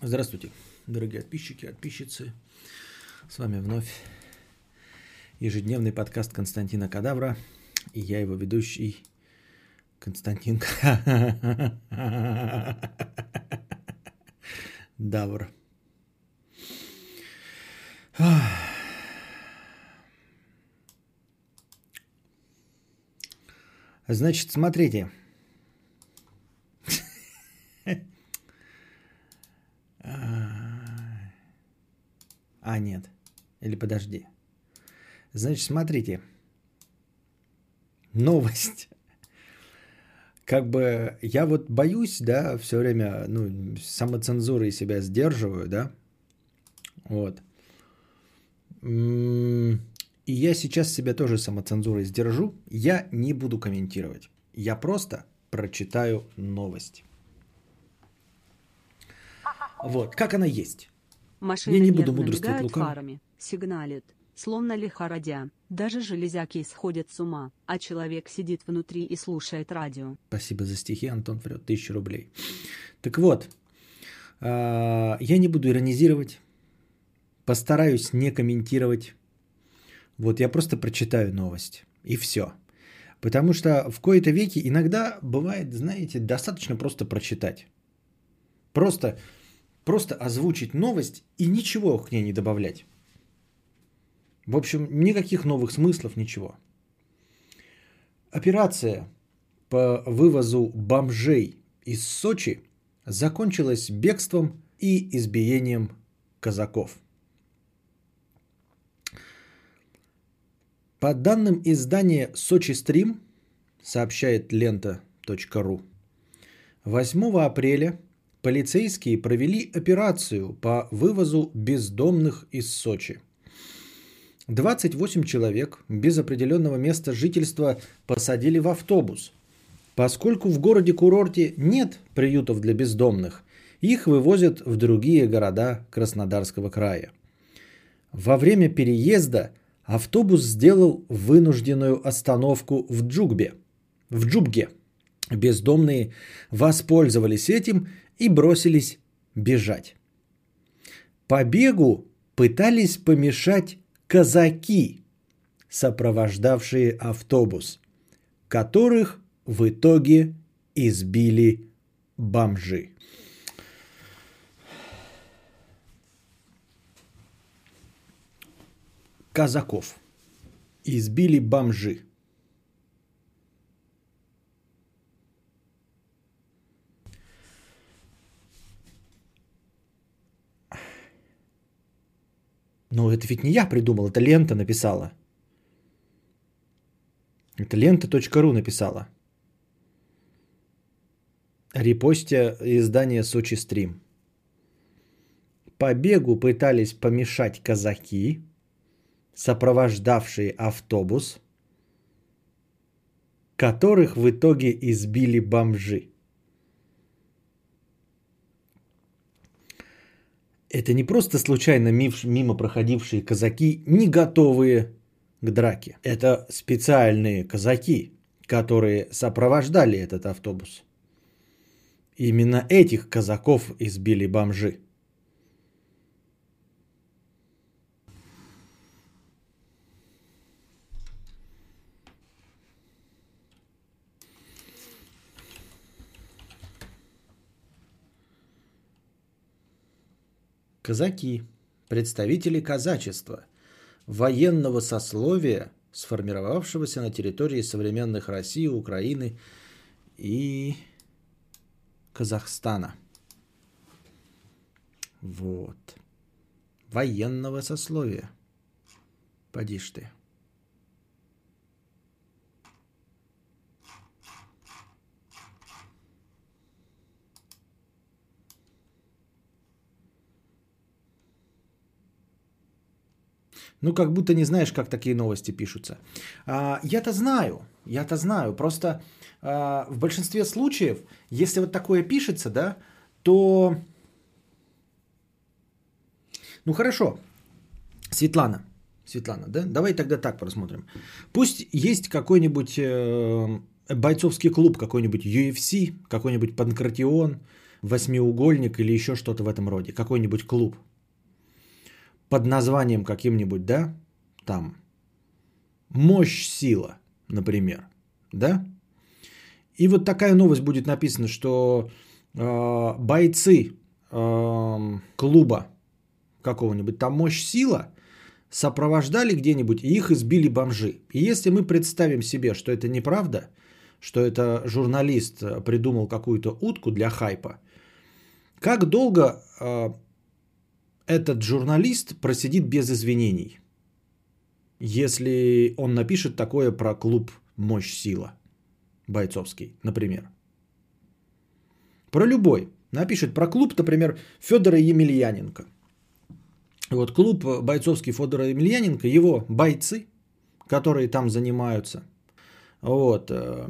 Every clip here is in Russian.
Здравствуйте, дорогие подписчики, подписчицы. С вами вновь ежедневный подкаст Константина Кадавра. И я его ведущий Константин Давр. Значит, смотрите. А, нет. Или подожди. Значит, смотрите. Новость. Как бы я вот боюсь, да, все время, ну, самоцензурой себя сдерживаю, да. Вот. И я сейчас себя тоже самоцензурой сдержу. Я не буду комментировать. Я просто прочитаю новость. Вот, как она есть. Машины я не буду мудрствовать лукаво. Сигналит, словно лихорадя. Даже железяки сходят с ума, а человек сидит внутри и слушает радио. Спасибо за стихи, Антон врет, тысяча рублей. Так вот, а, я не буду иронизировать, постараюсь не комментировать. Вот я просто прочитаю новость, и все. Потому что в кои-то веки иногда бывает, знаете, достаточно просто прочитать. Просто просто озвучить новость и ничего к ней не добавлять. В общем, никаких новых смыслов, ничего. Операция по вывозу бомжей из Сочи закончилась бегством и избиением казаков. По данным издания «Сочи Стрим», сообщает лента.ру, 8 апреля полицейские провели операцию по вывозу бездомных из Сочи. 28 человек без определенного места жительства посадили в автобус. Поскольку в городе-курорте нет приютов для бездомных, их вывозят в другие города Краснодарского края. Во время переезда автобус сделал вынужденную остановку в Джугбе. В Джубге. Бездомные воспользовались этим и бросились бежать. Побегу пытались помешать казаки, сопровождавшие автобус, которых в итоге избили бомжи. Казаков избили бомжи. Но это ведь не я придумал, это лента написала. Это лента.ру написала. Репостя издание Сочи Стрим. Побегу пытались помешать казаки, сопровождавшие автобус, которых в итоге избили бомжи. Это не просто случайно мимо проходившие казаки, не готовые к драке. Это специальные казаки, которые сопровождали этот автобус. Именно этих казаков избили бомжи. Казаки, представители казачества, военного сословия, сформировавшегося на территории современных России, Украины и Казахстана. Вот. Военного сословия. Поди ты. Ну, как будто не знаешь, как такие новости пишутся. А, я-то знаю, я-то знаю. Просто а, в большинстве случаев, если вот такое пишется, да, то... Ну, хорошо. Светлана, Светлана, да? Давай тогда так просмотрим. Пусть есть какой-нибудь э, бойцовский клуб, какой-нибудь UFC, какой-нибудь Панкратион, восьмиугольник или еще что-то в этом роде, какой-нибудь клуб под названием каким-нибудь, да, там, мощь, сила, например, да, и вот такая новость будет написана, что э, бойцы э, клуба какого-нибудь, там мощь, сила, сопровождали где-нибудь, и их избили бомжи. И если мы представим себе, что это неправда, что это журналист э, придумал какую-то утку для хайпа, как долго э, этот журналист просидит без извинений, если он напишет такое про клуб «Мощь сила» бойцовский, например. Про любой. Напишет про клуб, например, Федора Емельяненко – вот клуб бойцовский Федора Емельяненко, его бойцы, которые там занимаются, вот, э,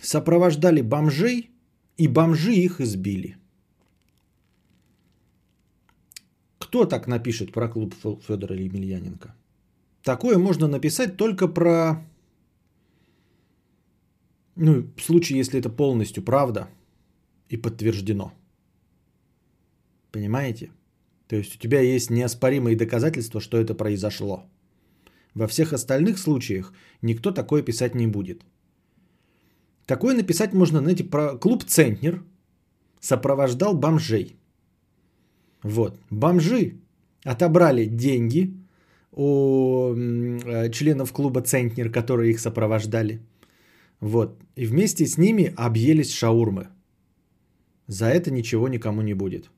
сопровождали бомжей, и бомжи их избили. Кто так напишет про клуб Федора Емельяненко? Такое можно написать только про... Ну, в случае, если это полностью правда и подтверждено. Понимаете? То есть у тебя есть неоспоримые доказательства, что это произошло. Во всех остальных случаях никто такое писать не будет. Такое написать можно, знаете, про клуб «Центнер» сопровождал бомжей. Вот. Бомжи отобрали деньги у э, членов клуба «Центнер», которые их сопровождали. Вот. И вместе с ними объелись шаурмы. За это ничего никому не будет.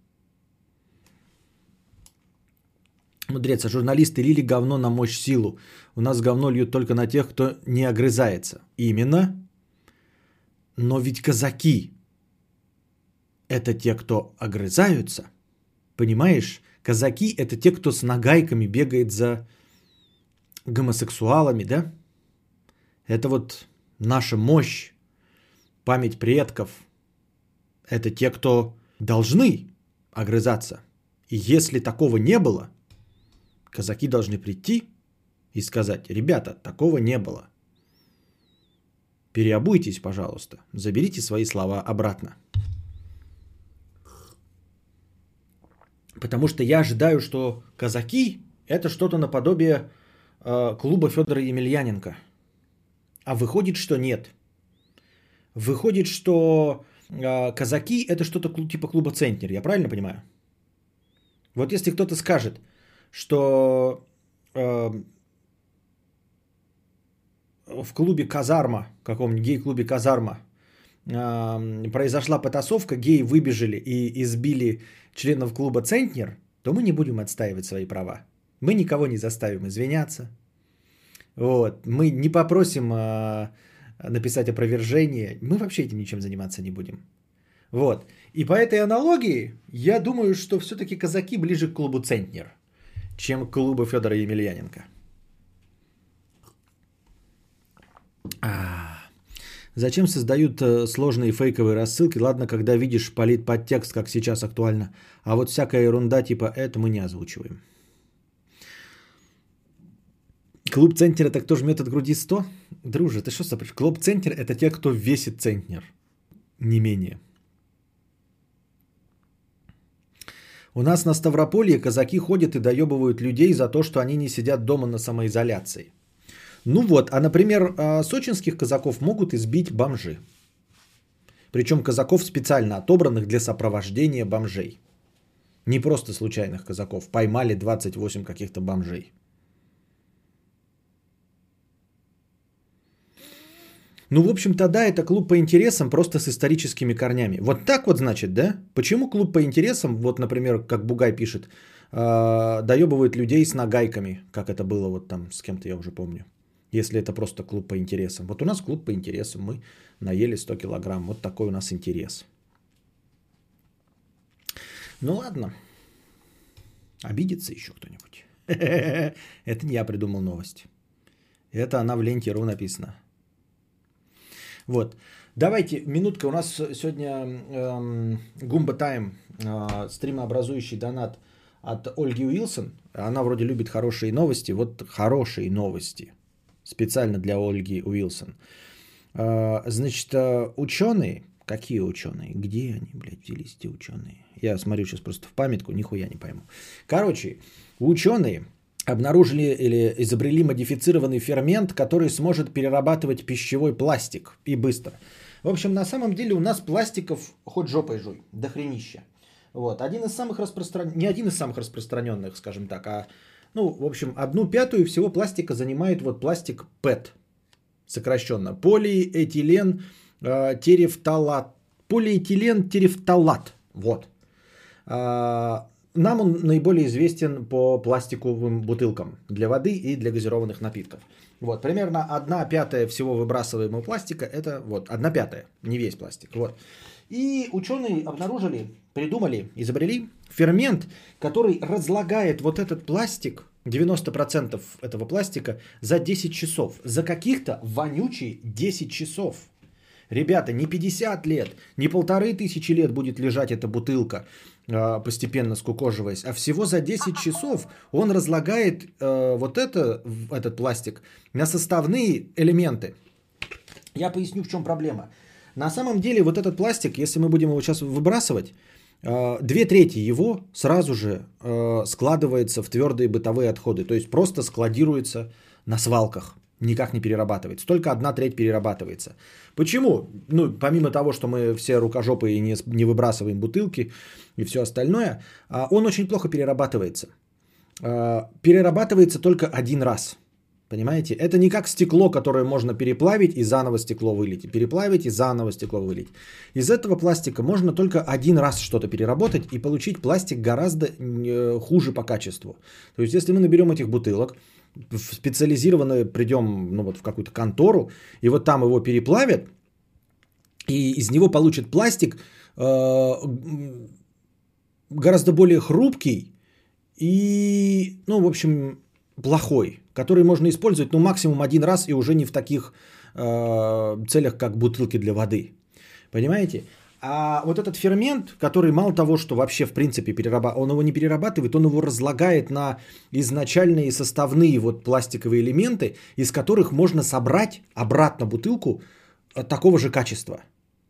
Мудрец, а журналисты лили говно на мощь силу. У нас говно льют только на тех, кто не огрызается. Именно. Но ведь казаки – это те, кто огрызаются. Понимаешь? Казаки – это те, кто с нагайками бегает за гомосексуалами, да? Это вот наша мощь, память предков. Это те, кто должны огрызаться. И если такого не было – казаки должны прийти и сказать, ребята, такого не было. Переобуйтесь, пожалуйста, заберите свои слова обратно. Потому что я ожидаю, что казаки это что-то наподобие э, клуба Федора Емельяненко. А выходит, что нет. Выходит, что э, казаки это что-то типа клуба Центнер. Я правильно понимаю? Вот если кто-то скажет – что э, в клубе Казарма, каком-нибудь гей-клубе Казарма, произошла потасовка, геи выбежали и избили членов клуба Центнер, то мы не будем отстаивать свои права. Мы никого не заставим извиняться. Вот. Мы не попросим э, написать опровержение. Мы вообще этим ничем заниматься не будем. Вот. И по этой аналогии, я думаю, что все-таки казаки ближе к клубу Центнер – чем клуба Федора Емельяненко. А, зачем создают э, сложные фейковые рассылки? Ладно, когда видишь полит подтекст, как сейчас актуально. А вот всякая ерунда типа это мы не озвучиваем. Клуб Центнер это кто жмет от груди 100? Друже, ты что сопрешь? Клуб Центнер это те, кто весит Центнер. Не менее. У нас на Ставрополье казаки ходят и доебывают людей за то, что они не сидят дома на самоизоляции. Ну вот, а, например, а, сочинских казаков могут избить бомжи. Причем казаков специально отобранных для сопровождения бомжей. Не просто случайных казаков. Поймали 28 каких-то бомжей. Ну, в общем-то, да, это клуб по интересам, просто с историческими корнями. Вот так вот, значит, да? Почему клуб по интересам, вот, например, как Бугай пишет, э, доебывает людей с нагайками, как это было вот там с кем-то, я уже помню. Если это просто клуб по интересам. Вот у нас клуб по интересам, мы наели 100 килограмм, вот такой у нас интерес. Ну ладно, обидится еще кто-нибудь. Это не я придумал новость. Это она в ленте РУ написана. Вот. Давайте, минутка, у нас сегодня эм, Гумба Тайм, э, стримообразующий донат от Ольги Уилсон. Она вроде любит хорошие новости. Вот хорошие новости. Специально для Ольги Уилсон. Э, значит, э, ученые Какие ученые? Где они, блядь, взялись эти ученые? Я смотрю сейчас просто в памятку, нихуя не пойму. Короче, ученые обнаружили или изобрели модифицированный фермент, который сможет перерабатывать пищевой пластик и быстро. В общем, на самом деле у нас пластиков хоть жопой жуй, до хренища. Вот. Один из самых распространенных, не один из самых распространенных, скажем так, а, ну, в общем, одну пятую всего пластика занимает вот пластик PET, сокращенно. Полиэтилен э, терефталат. Полиэтилен терефталат. Вот. А, нам он наиболее известен по пластиковым бутылкам для воды и для газированных напитков. Вот, примерно одна пятая всего выбрасываемого пластика – это вот одна пятая, не весь пластик. Вот. И ученые обнаружили, придумали, изобрели фермент, который разлагает вот этот пластик, 90% этого пластика, за 10 часов. За каких-то вонючие 10 часов. Ребята, не 50 лет, не полторы тысячи лет будет лежать эта бутылка, а, постепенно скукоживаясь, а всего за 10 часов он разлагает э, вот это, этот пластик на составные элементы. Я поясню, в чем проблема. На самом деле вот этот пластик, если мы будем его сейчас выбрасывать, две трети его сразу же э, складывается в твердые бытовые отходы, то есть просто складируется на свалках никак не перерабатывается. Только одна треть перерабатывается. Почему? Ну, помимо того, что мы все рукожопые и не, не выбрасываем бутылки и все остальное, а, он очень плохо перерабатывается. А, перерабатывается только один раз. Понимаете? Это не как стекло, которое можно переплавить и заново стекло вылить. Переплавить и заново стекло вылить. Из этого пластика можно только один раз что-то переработать и получить пластик гораздо э, хуже по качеству. То есть, если мы наберем этих бутылок, специализированно придем ну, вот в какую-то контору, и вот там его переплавят, и из него получат пластик э, гораздо более хрупкий и, ну, в общем, плохой, который можно использовать, ну, максимум один раз и уже не в таких э, целях, как бутылки для воды. Понимаете? А вот этот фермент, который мало того, что вообще в принципе перерабатывает, он его не перерабатывает, он его разлагает на изначальные составные вот пластиковые элементы, из которых можно собрать обратно бутылку такого же качества.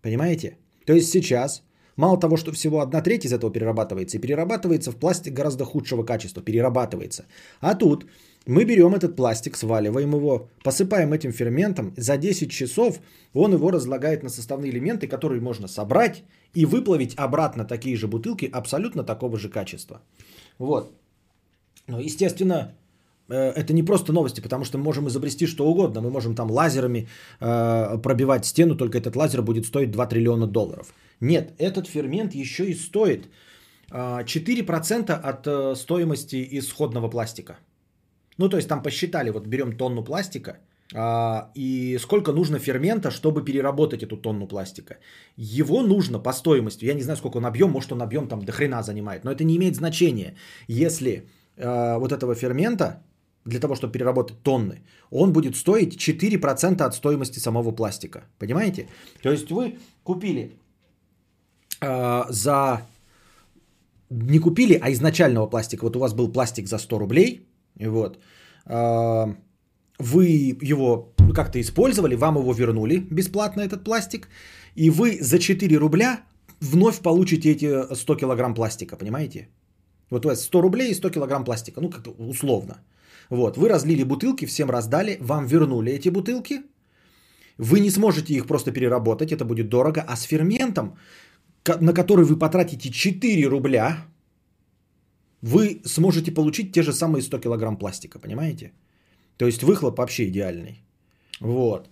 Понимаете? То есть сейчас мало того, что всего одна треть из этого перерабатывается, и перерабатывается в пластик гораздо худшего качества, перерабатывается. А тут мы берем этот пластик, сваливаем его, посыпаем этим ферментом. За 10 часов он его разлагает на составные элементы, которые можно собрать и выплавить обратно такие же бутылки абсолютно такого же качества. Вот. Но, естественно, э, это не просто новости, потому что мы можем изобрести что угодно. Мы можем там лазерами э, пробивать стену, только этот лазер будет стоить 2 триллиона долларов. Нет, этот фермент еще и стоит э, 4% от э, стоимости исходного пластика. Ну, то есть там посчитали, вот берем тонну пластика, а, и сколько нужно фермента, чтобы переработать эту тонну пластика. Его нужно по стоимости, я не знаю, сколько он объем, может он объем там до хрена занимает, но это не имеет значения, если а, вот этого фермента для того, чтобы переработать тонны, он будет стоить 4% от стоимости самого пластика. Понимаете? То есть вы купили э, за... Не купили, а изначального пластика. Вот у вас был пластик за 100 рублей, вот. А, вы его ну, как-то использовали, вам его вернули бесплатно, этот пластик, и вы за 4 рубля вновь получите эти 100 килограмм пластика, понимаете? Вот у вас 100 рублей и 100 килограмм пластика, ну как-то условно. Вот, вы разлили бутылки, всем раздали, вам вернули эти бутылки, вы не сможете их просто переработать, это будет дорого, а с ферментом, на который вы потратите 4 рубля, вы сможете получить те же самые 100 килограмм пластика, понимаете? То есть выхлоп вообще идеальный. Вот.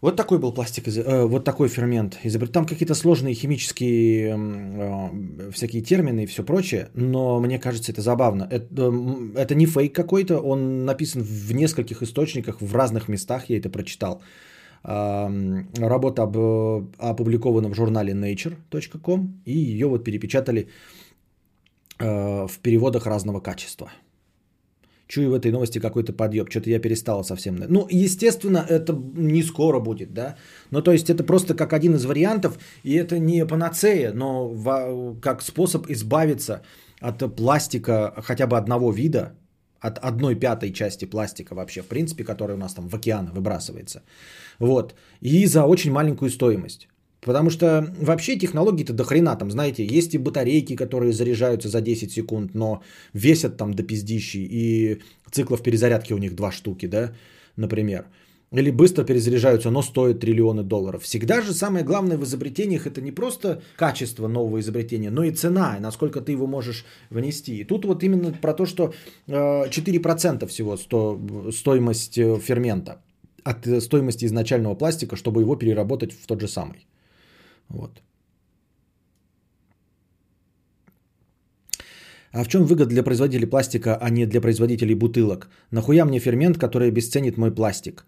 Вот такой был пластик, э, вот такой фермент изобрет. Там какие-то сложные химические э, всякие термины и все прочее, но мне кажется это забавно. Это, это не фейк какой-то, он написан в нескольких источниках, в разных местах, я это прочитал. Э, работа об, опубликована в журнале nature.com, и ее вот перепечатали Э, в переводах разного качества. Чую в этой новости какой-то подъеб, что-то я перестала совсем. Ну, естественно, это не скоро будет, да. Ну, то есть это просто как один из вариантов, и это не панацея, но как способ избавиться от пластика хотя бы одного вида, от одной пятой части пластика вообще, в принципе, который у нас там в океаны выбрасывается. Вот. И за очень маленькую стоимость. Потому что вообще технологии-то до хрена там, знаете, есть и батарейки, которые заряжаются за 10 секунд, но весят там до пиздищи, и циклов перезарядки у них два штуки, да, например. Или быстро перезаряжаются, но стоят триллионы долларов. Всегда же самое главное в изобретениях это не просто качество нового изобретения, но и цена, насколько ты его можешь внести. И тут вот именно про то, что 4% всего стоимость э, фермента от э, стоимости изначального пластика, чтобы его переработать в тот же самый. Вот. А в чем выгода для производителей пластика, а не для производителей бутылок? Нахуя мне фермент, который обесценит мой пластик?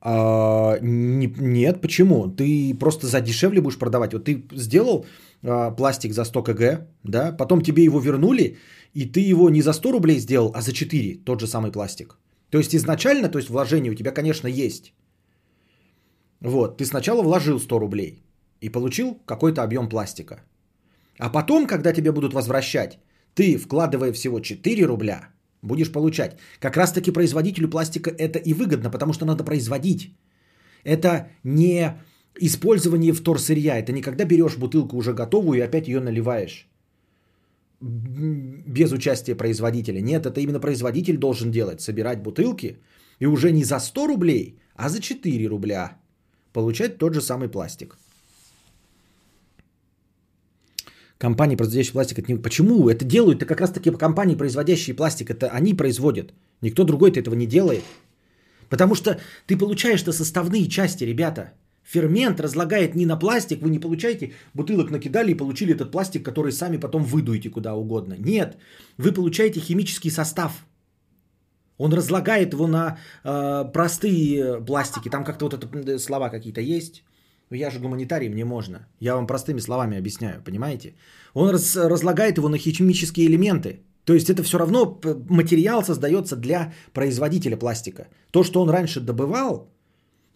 А, не, нет, почему? Ты просто за дешевле будешь продавать. Вот ты сделал а, пластик за 100 кг, да, потом тебе его вернули, и ты его не за 100 рублей сделал, а за 4, тот же самый пластик. То есть изначально, то есть вложение у тебя, конечно, есть. Вот, ты сначала вложил 100 рублей, и получил какой-то объем пластика. А потом, когда тебе будут возвращать, ты, вкладывая всего 4 рубля, будешь получать. Как раз таки производителю пластика это и выгодно, потому что надо производить. Это не использование вторсырья, это не когда берешь бутылку уже готовую и опять ее наливаешь без участия производителя. Нет, это именно производитель должен делать, собирать бутылки и уже не за 100 рублей, а за 4 рубля получать тот же самый пластик. Компании, производящие пластик, это не... почему это делают? Это как раз таки компании, производящие пластик, это они производят. Никто другой этого не делает. Потому что ты получаешь-то составные части, ребята. Фермент разлагает не на пластик, вы не получаете бутылок накидали и получили этот пластик, который сами потом выдуете куда угодно. Нет, вы получаете химический состав. Он разлагает его на э, простые пластики. Там как-то вот это слова какие-то есть. Но я же гуманитарий, мне можно. Я вам простыми словами объясняю, понимаете? Он раз, разлагает его на химические элементы. То есть это все равно материал создается для производителя пластика. То, что он раньше добывал,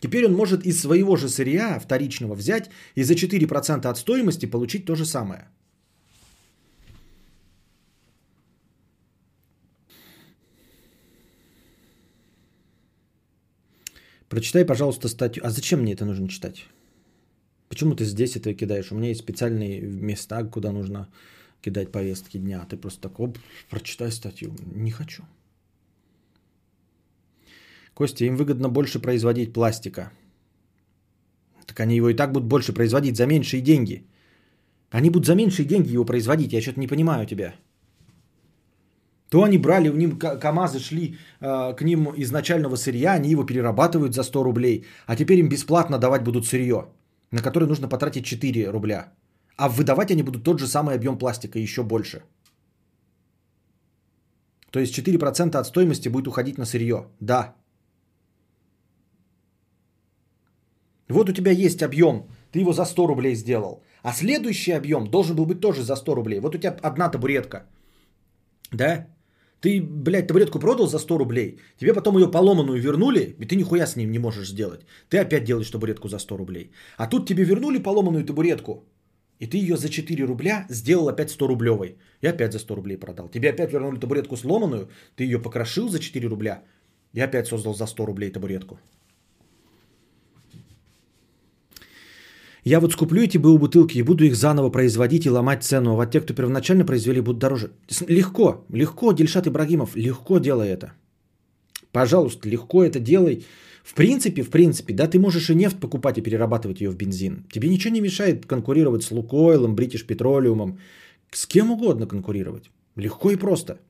теперь он может из своего же сырья вторичного взять и за 4% от стоимости получить то же самое. Прочитай, пожалуйста, статью. А зачем мне это нужно читать? Почему ты здесь это кидаешь? У меня есть специальные места, куда нужно кидать повестки дня. Ты просто так, оп, прочитай статью. Не хочу. Костя, им выгодно больше производить пластика. Так они его и так будут больше производить за меньшие деньги. Они будут за меньшие деньги его производить. Я что-то не понимаю тебя. То они брали, у них КАМАЗы шли э, к ним изначального сырья, они его перерабатывают за 100 рублей, а теперь им бесплатно давать будут сырье на который нужно потратить 4 рубля. А выдавать они будут тот же самый объем пластика, еще больше. То есть 4% от стоимости будет уходить на сырье. Да. Вот у тебя есть объем, ты его за 100 рублей сделал. А следующий объем должен был быть тоже за 100 рублей. Вот у тебя одна табуретка. Да? Ты, блядь, табуретку продал за 100 рублей, тебе потом ее поломанную вернули, и ты нихуя с ним не можешь сделать. Ты опять делаешь табуретку за 100 рублей. А тут тебе вернули поломанную табуретку, и ты ее за 4 рубля сделал опять 100 рублевой. И опять за 100 рублей продал. Тебе опять вернули табуретку сломанную, ты ее покрошил за 4 рубля, и опять создал за 100 рублей табуретку. Я вот скуплю эти БУ бутылки и буду их заново производить и ломать цену. А вот те, кто первоначально произвели, будут дороже. Легко, легко, Дельшат Ибрагимов, легко делай это. Пожалуйста, легко это делай. В принципе, в принципе, да, ты можешь и нефть покупать и перерабатывать ее в бензин. Тебе ничего не мешает конкурировать с Лукойлом, Бритиш Петролиумом. С кем угодно конкурировать. Легко и просто.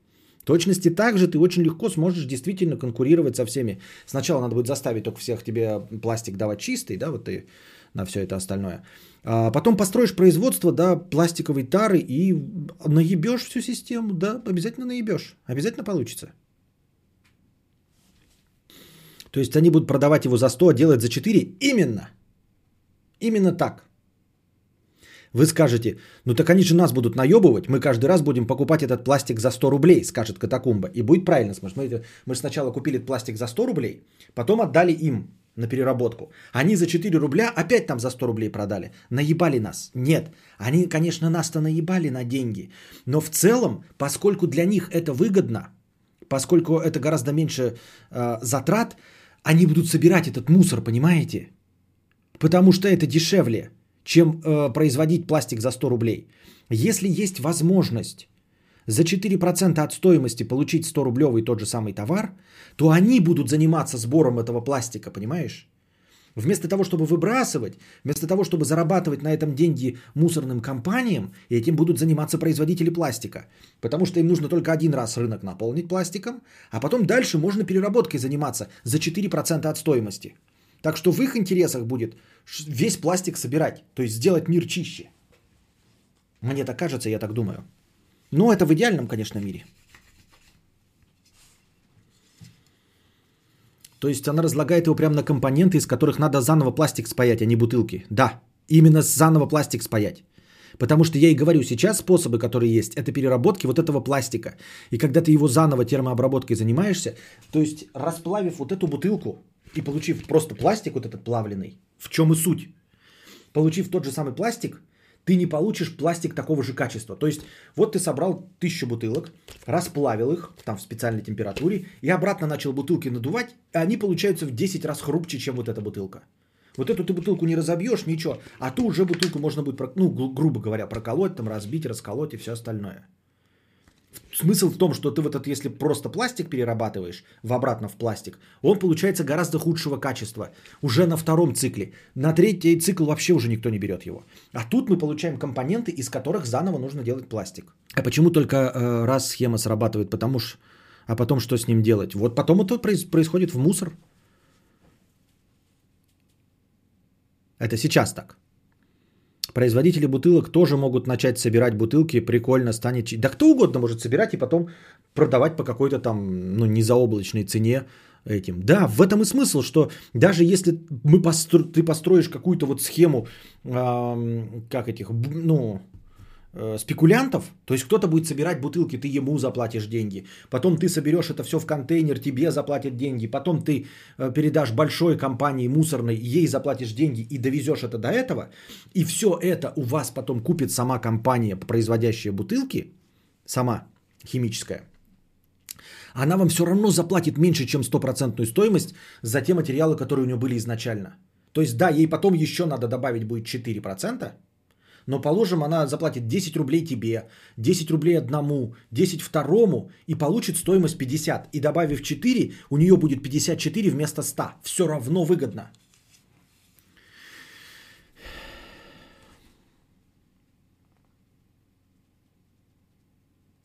В точности так же ты очень легко сможешь действительно конкурировать со всеми. Сначала надо будет заставить только всех тебе пластик давать чистый, да, вот ты на все это остальное. А потом построишь производство, да, пластиковой тары и наебешь всю систему, да, обязательно наебешь, обязательно получится. То есть они будут продавать его за 100, а делать за 4 именно. Именно так. Вы скажете, ну так они же нас будут наебывать, мы каждый раз будем покупать этот пластик за 100 рублей, скажет Катакумба. И будет правильно, мы, мы сначала купили пластик за 100 рублей, потом отдали им на переработку. Они за 4 рубля опять там за 100 рублей продали. Наебали нас. Нет, они, конечно, нас-то наебали на деньги. Но в целом, поскольку для них это выгодно, поскольку это гораздо меньше э, затрат, они будут собирать этот мусор, понимаете? Потому что это дешевле. чем э, производить пластик за 100 рублей. Если есть возможность за 4% от стоимости получить 100 рублевый тот же самый товар, то они будут заниматься сбором этого пластика, понимаешь? Вместо того, чтобы выбрасывать, вместо того, чтобы зарабатывать на этом деньги мусорным компаниям, этим будут заниматься производители пластика. Потому что им нужно только один раз рынок наполнить пластиком, а потом дальше можно переработкой заниматься за 4% от стоимости. Так что в их интересах будет весь пластик собирать, то есть сделать мир чище. Мне так кажется, я так думаю. Но это в идеальном, конечно, мире. То есть она разлагает его прямо на компоненты, из которых надо заново пластик спаять, а не бутылки. Да, именно заново пластик спаять. Потому что я и говорю, сейчас способы, которые есть, это переработки вот этого пластика. И когда ты его заново термообработкой занимаешься, то есть расплавив вот эту бутылку и получив просто пластик вот этот плавленый, в чем и суть, получив тот же самый пластик, ты не получишь пластик такого же качества. То есть вот ты собрал тысячу бутылок, расплавил их там в специальной температуре и обратно начал бутылки надувать, и они получаются в 10 раз хрупче, чем вот эта бутылка. Вот эту ты бутылку не разобьешь, ничего, а ту уже бутылку можно будет, ну, грубо говоря, проколоть, там, разбить, расколоть и все остальное. Смысл в том, что ты вот этот, если просто пластик перерабатываешь в обратно в пластик, он получается гораздо худшего качества. Уже на втором цикле. На третий цикл вообще уже никто не берет его. А тут мы получаем компоненты, из которых заново нужно делать пластик. А почему только э, раз схема срабатывает? Потому что... А потом что с ним делать? Вот потом это происходит в мусор. Это сейчас так. Производители бутылок тоже могут начать собирать бутылки, прикольно станет. Да кто угодно может собирать и потом продавать по какой-то там, ну, незаоблачной цене этим. Да, в этом и смысл, что даже если мы постро... ты построишь какую-то вот схему, э, как этих, ну, спекулянтов, то есть кто-то будет собирать бутылки, ты ему заплатишь деньги, потом ты соберешь это все в контейнер, тебе заплатят деньги, потом ты э, передашь большой компании мусорной, ей заплатишь деньги и довезешь это до этого, и все это у вас потом купит сама компания, производящая бутылки, сама химическая, она вам все равно заплатит меньше, чем стопроцентную стоимость за те материалы, которые у нее были изначально. То есть да, ей потом еще надо добавить будет 4%, но положим, она заплатит 10 рублей тебе, 10 рублей одному, 10 второму и получит стоимость 50. И добавив 4, у нее будет 54 вместо 100. Все равно выгодно.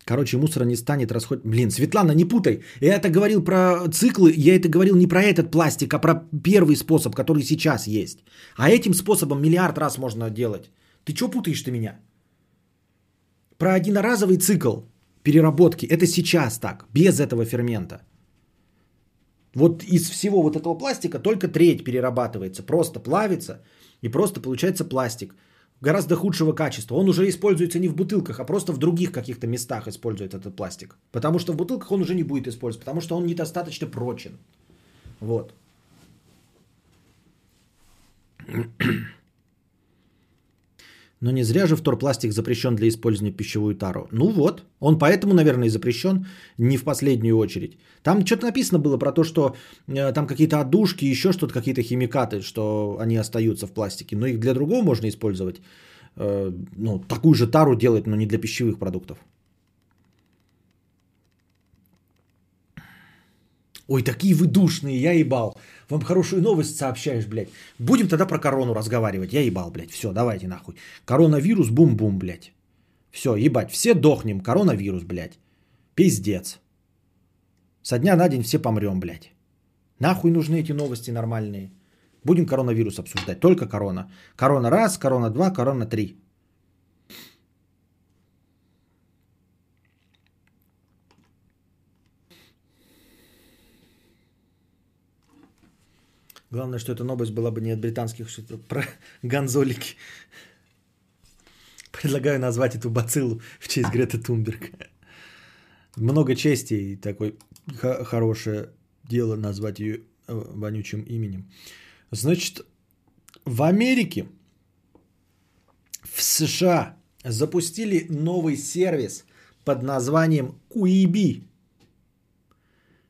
Короче, мусора не станет расход... Блин, Светлана, не путай. Я это говорил про циклы, я это говорил не про этот пластик, а про первый способ, который сейчас есть. А этим способом миллиард раз можно делать. Ты что путаешь ты меня? Про одноразовый цикл переработки. Это сейчас так, без этого фермента. Вот из всего вот этого пластика только треть перерабатывается, просто плавится и просто получается пластик гораздо худшего качества. Он уже используется не в бутылках, а просто в других каких-то местах использует этот пластик. Потому что в бутылках он уже не будет использоваться, потому что он недостаточно прочен. Вот. Но не зря же вторпластик запрещен для использования пищевую тару. Ну вот, он поэтому, наверное, и запрещен не в последнюю очередь. Там что-то написано было про то, что э, там какие-то отдушки, еще что-то, какие-то химикаты, что они остаются в пластике. Но их для другого можно использовать. Э, ну, такую же тару делать, но не для пищевых продуктов. Ой, такие вы душные, я ебал. Вам хорошую новость сообщаешь, блядь. Будем тогда про корону разговаривать. Я ебал, блядь. Все, давайте нахуй. Коронавирус, бум-бум, блядь. Все, ебать, все дохнем. Коронавирус, блядь. Пиздец. Со дня на день все помрем, блядь. Нахуй нужны эти новости нормальные. Будем коронавирус обсуждать. Только корона. Корона раз, корона два, корона три. Главное, что эта новость была бы не от британских, что про гонзолики. Предлагаю назвать эту бациллу в честь Греты Тунберг. Много чести и такое х- хорошее дело назвать ее э, вонючим именем. Значит, в Америке, в США запустили новый сервис под названием Куиби.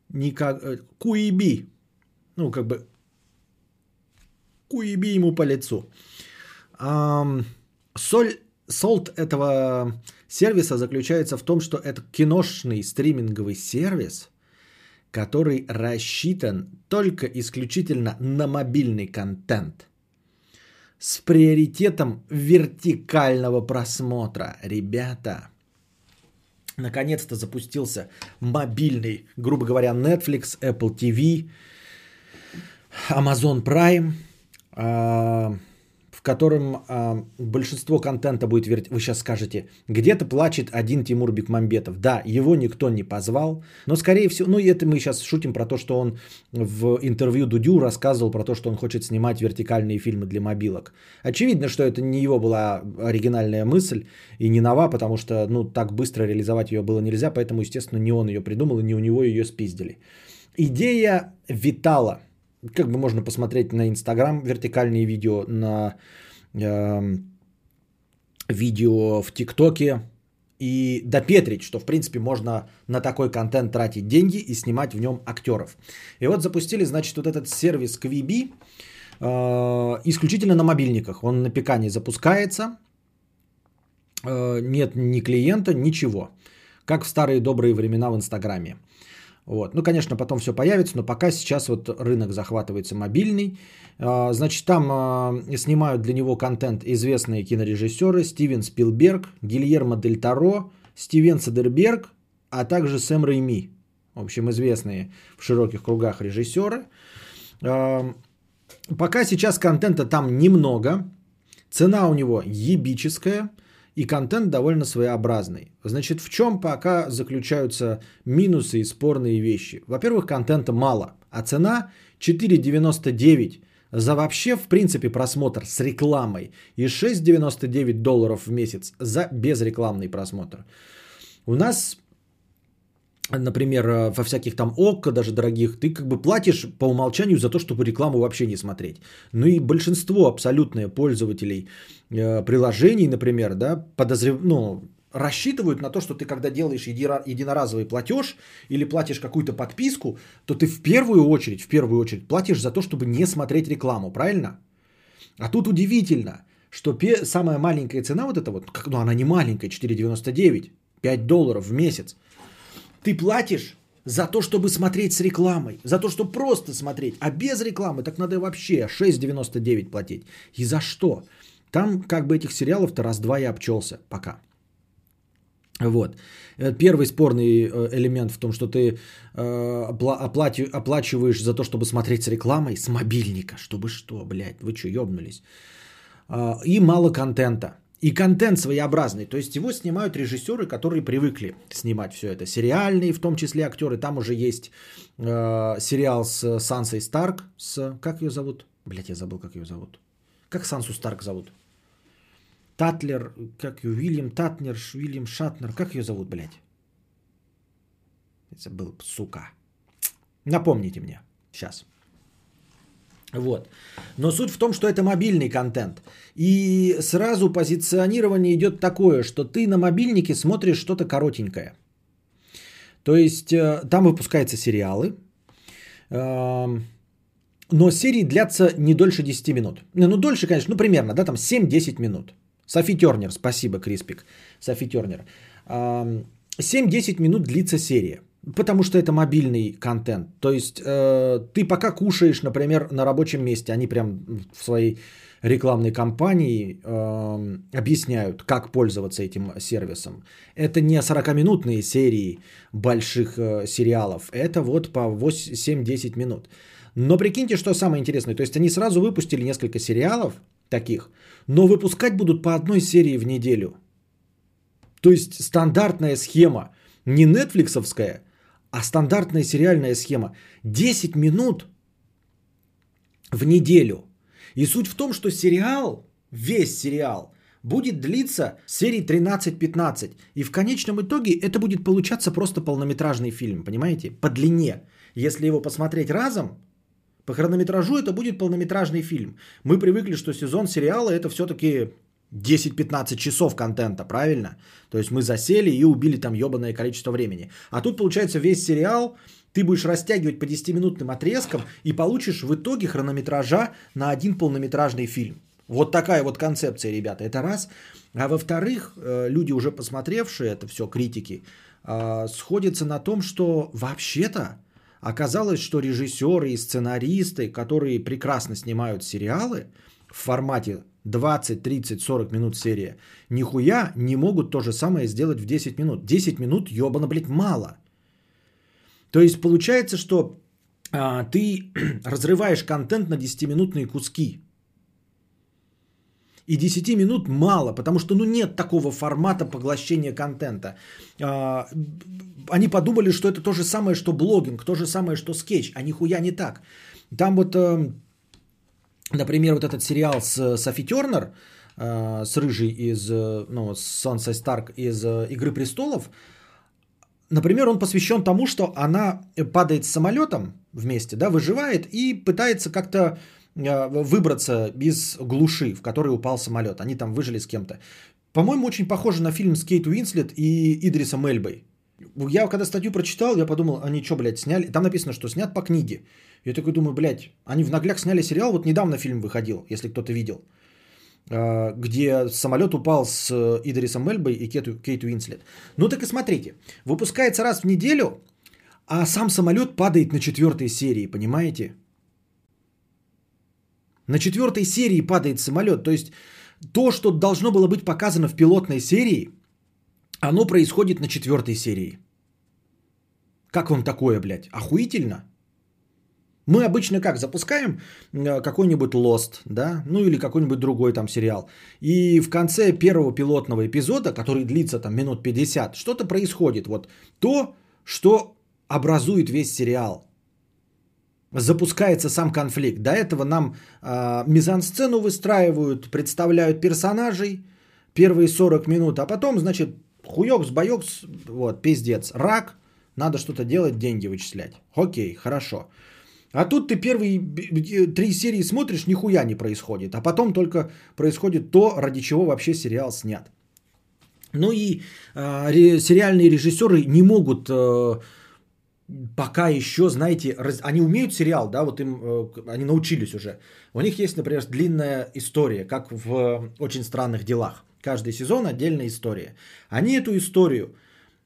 Никак, Куиби. Ну, как бы Куеби ему по лицу. Соль, солд этого сервиса заключается в том, что это киношный стриминговый сервис, который рассчитан только исключительно на мобильный контент с приоритетом вертикального просмотра. Ребята, наконец-то запустился мобильный, грубо говоря, Netflix, Apple TV, Amazon Prime. В котором большинство контента будет верть. Вы сейчас скажете, где-то плачет один Тимур Бекмамбетов. Да, его никто не позвал, но скорее всего, ну это мы сейчас шутим про то, что он в интервью Дудю рассказывал про то, что он хочет снимать вертикальные фильмы для мобилок. Очевидно, что это не его была оригинальная мысль и не нова, потому что ну так быстро реализовать ее было нельзя, поэтому, естественно, не он ее придумал и не у него ее спиздили. Идея витала – как бы можно посмотреть на Инстаграм вертикальные видео, на э, видео в ТикТоке и допетрить, что в принципе можно на такой контент тратить деньги и снимать в нем актеров. И вот запустили, значит, вот этот сервис Quibi э, исключительно на мобильниках. Он на ПК не запускается, э, нет ни клиента, ничего. Как в старые добрые времена в Инстаграме. Вот. Ну, конечно, потом все появится, но пока сейчас вот рынок захватывается мобильный. А, значит, там а, снимают для него контент известные кинорежиссеры Стивен Спилберг, Гильермо Дель Таро, Стивен Садерберг, а также Сэм Рейми. В общем, известные в широких кругах режиссеры. А, пока сейчас контента там немного. Цена у него ебическая – и контент довольно своеобразный. Значит, в чем пока заключаются минусы и спорные вещи? Во-первых, контента мало, а цена 4,99 за вообще, в принципе, просмотр с рекламой и 6,99 долларов в месяц за безрекламный просмотр. У нас например, э, во всяких там ОККО, даже дорогих, ты как бы платишь по умолчанию за то, чтобы рекламу вообще не смотреть. Ну и большинство абсолютные пользователей э, приложений, например, да, подозрев... ну, рассчитывают на то, что ты когда делаешь единоразовый платеж или платишь какую-то подписку, то ты в первую очередь, в первую очередь платишь за то, чтобы не смотреть рекламу, правильно? А тут удивительно, что самая маленькая цена вот эта вот, ну она не маленькая, 4,99, 5 долларов в месяц – ты платишь за то, чтобы смотреть с рекламой, за то, чтобы просто смотреть, а без рекламы так надо вообще 6,99 платить. И за что? Там как бы этих сериалов-то раз-два и обчелся пока. Вот. Э, первый спорный э, элемент в том, что ты э, оплачиваешь за то, чтобы смотреть с рекламой с мобильника. Чтобы что, блядь, вы что, ебнулись? А, и мало контента. И контент своеобразный. То есть его снимают режиссеры, которые привыкли снимать все это. Сериальные, в том числе актеры. Там уже есть э, сериал с Сансой Старк. С, как ее зовут? Блять, я забыл, как ее зовут. Как Сансу Старк зовут? Татлер, как ее, Уильям Татнер, Уильям Шатнер. Как ее зовут, блядь? Это был, сука. Напомните мне. Сейчас. Вот. Но суть в том, что это мобильный контент. И сразу позиционирование идет такое, что ты на мобильнике смотришь что-то коротенькое. То есть э, там выпускаются сериалы, эм, но серии длятся не дольше 10 минут. Ну, дольше, конечно, ну, примерно, да, там 7-10 минут. Софи Тернер, спасибо, Криспик. Софи Тернер. 7-10 эм, минут длится серия. Потому что это мобильный контент. То есть э, ты пока кушаешь, например, на рабочем месте, они прям в своей рекламной кампании э, объясняют, как пользоваться этим сервисом. Это не 40-минутные серии больших э, сериалов, это вот по 7-10 минут. Но прикиньте, что самое интересное. То есть они сразу выпустили несколько сериалов таких, но выпускать будут по одной серии в неделю. То есть стандартная схема, не нетфликсовская, а стандартная сериальная схема 10 минут в неделю. И суть в том, что сериал, весь сериал, будет длиться серии 13-15. И в конечном итоге это будет получаться просто полнометражный фильм, понимаете? По длине. Если его посмотреть разом, по хронометражу это будет полнометражный фильм. Мы привыкли, что сезон сериала это все-таки 10-15 часов контента, правильно? То есть мы засели и убили там ебаное количество времени. А тут получается весь сериал ты будешь растягивать по 10-минутным отрезкам и получишь в итоге хронометража на один полнометражный фильм. Вот такая вот концепция, ребята. Это раз. А во-вторых, э, люди, уже посмотревшие это все, критики, э, сходятся на том, что вообще-то оказалось, что режиссеры и сценаристы, которые прекрасно снимают сериалы в формате 20, 30, 40 минут серия, нихуя не могут то же самое сделать в 10 минут. 10 минут, ебано, блядь, мало. То есть получается, что а, ты разрываешь контент на 10-минутные куски. И 10 минут мало, потому что ну, нет такого формата поглощения контента. А, они подумали, что это то же самое, что блогинг, то же самое, что скетч, а нихуя не так. Там вот, э, например, вот этот сериал с Софи Тернер, э, с Рыжей из, э, ну, с Сансой Старк из «Игры престолов», Например, он посвящен тому, что она падает с самолетом вместе, да, выживает и пытается как-то Э, выбраться из глуши, в которой упал самолет. Они там выжили с кем-то. По-моему, очень похоже на фильм с Кейт Уинслет и Идрисом Эльбой. Я когда статью прочитал, я подумал, они что, блядь, сняли? Там написано, что снят по книге. Я такой думаю, блядь, они в нагляк сняли сериал, вот недавно фильм выходил, если кто-то видел, э, где самолет упал с Идрисом Эльбой и Кейт, Кейт Уинслет. Ну так и смотрите, выпускается раз в неделю, а сам самолет падает на четвертой серии, понимаете? На четвертой серии падает самолет. То есть то, что должно было быть показано в пилотной серии, оно происходит на четвертой серии. Как вам такое, блядь? Охуительно? Мы обычно как, запускаем э, какой-нибудь Lost, да, ну или какой-нибудь другой там сериал. И в конце первого пилотного эпизода, который длится там минут 50, что-то происходит. Вот то, что образует весь сериал запускается сам конфликт. До этого нам э, мизансцену выстраивают, представляют персонажей первые 40 минут, а потом, значит, хуёкс, боёкс, вот, пиздец, рак, надо что-то делать, деньги вычислять. Окей, хорошо. А тут ты первые три серии смотришь, нихуя не происходит. А потом только происходит то, ради чего вообще сериал снят. Ну и э, сериальные режиссеры не могут э, пока еще, знаете, раз... они умеют сериал, да, вот им, э, они научились уже. У них есть, например, длинная история, как в «Очень странных делах». Каждый сезон отдельная история. Они эту историю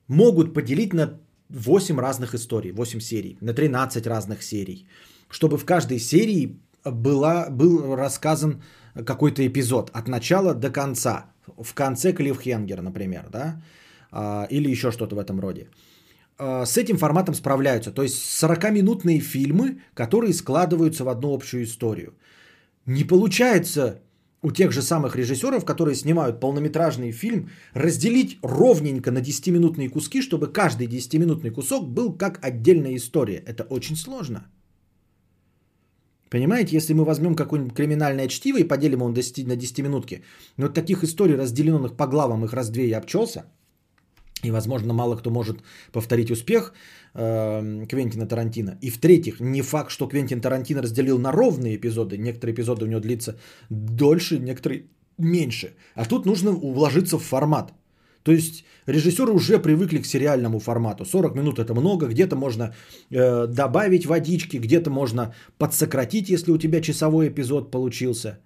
могут поделить на 8 разных историй, 8 серий, на 13 разных серий, чтобы в каждой серии была, был рассказан какой-то эпизод от начала до конца. В конце Клиффхенгер, например, да, а, или еще что-то в этом роде. А, с этим форматом справляются. То есть 40-минутные фильмы, которые складываются в одну общую историю. Не получается у тех же самых режиссеров, которые снимают полнометражный фильм, разделить ровненько на 10-минутные куски, чтобы каждый 10-минутный кусок был как отдельная история. Это очень сложно. Понимаете, если мы возьмем какое-нибудь криминальное чтиво и поделим его на 10, на 10 минутки, но таких историй, разделенных по главам, их раз две я обчелся – и, возможно, мало кто может повторить успех э, Квентина Тарантино. И в-третьих, не факт, что Квентин Тарантино разделил на ровные эпизоды. Некоторые эпизоды у него длится дольше, некоторые меньше. А тут нужно уложиться в формат. То есть режиссеры уже привыкли к сериальному формату. 40 минут это много, где-то можно э, добавить водички, где-то можно подсократить, если у тебя часовой эпизод получился.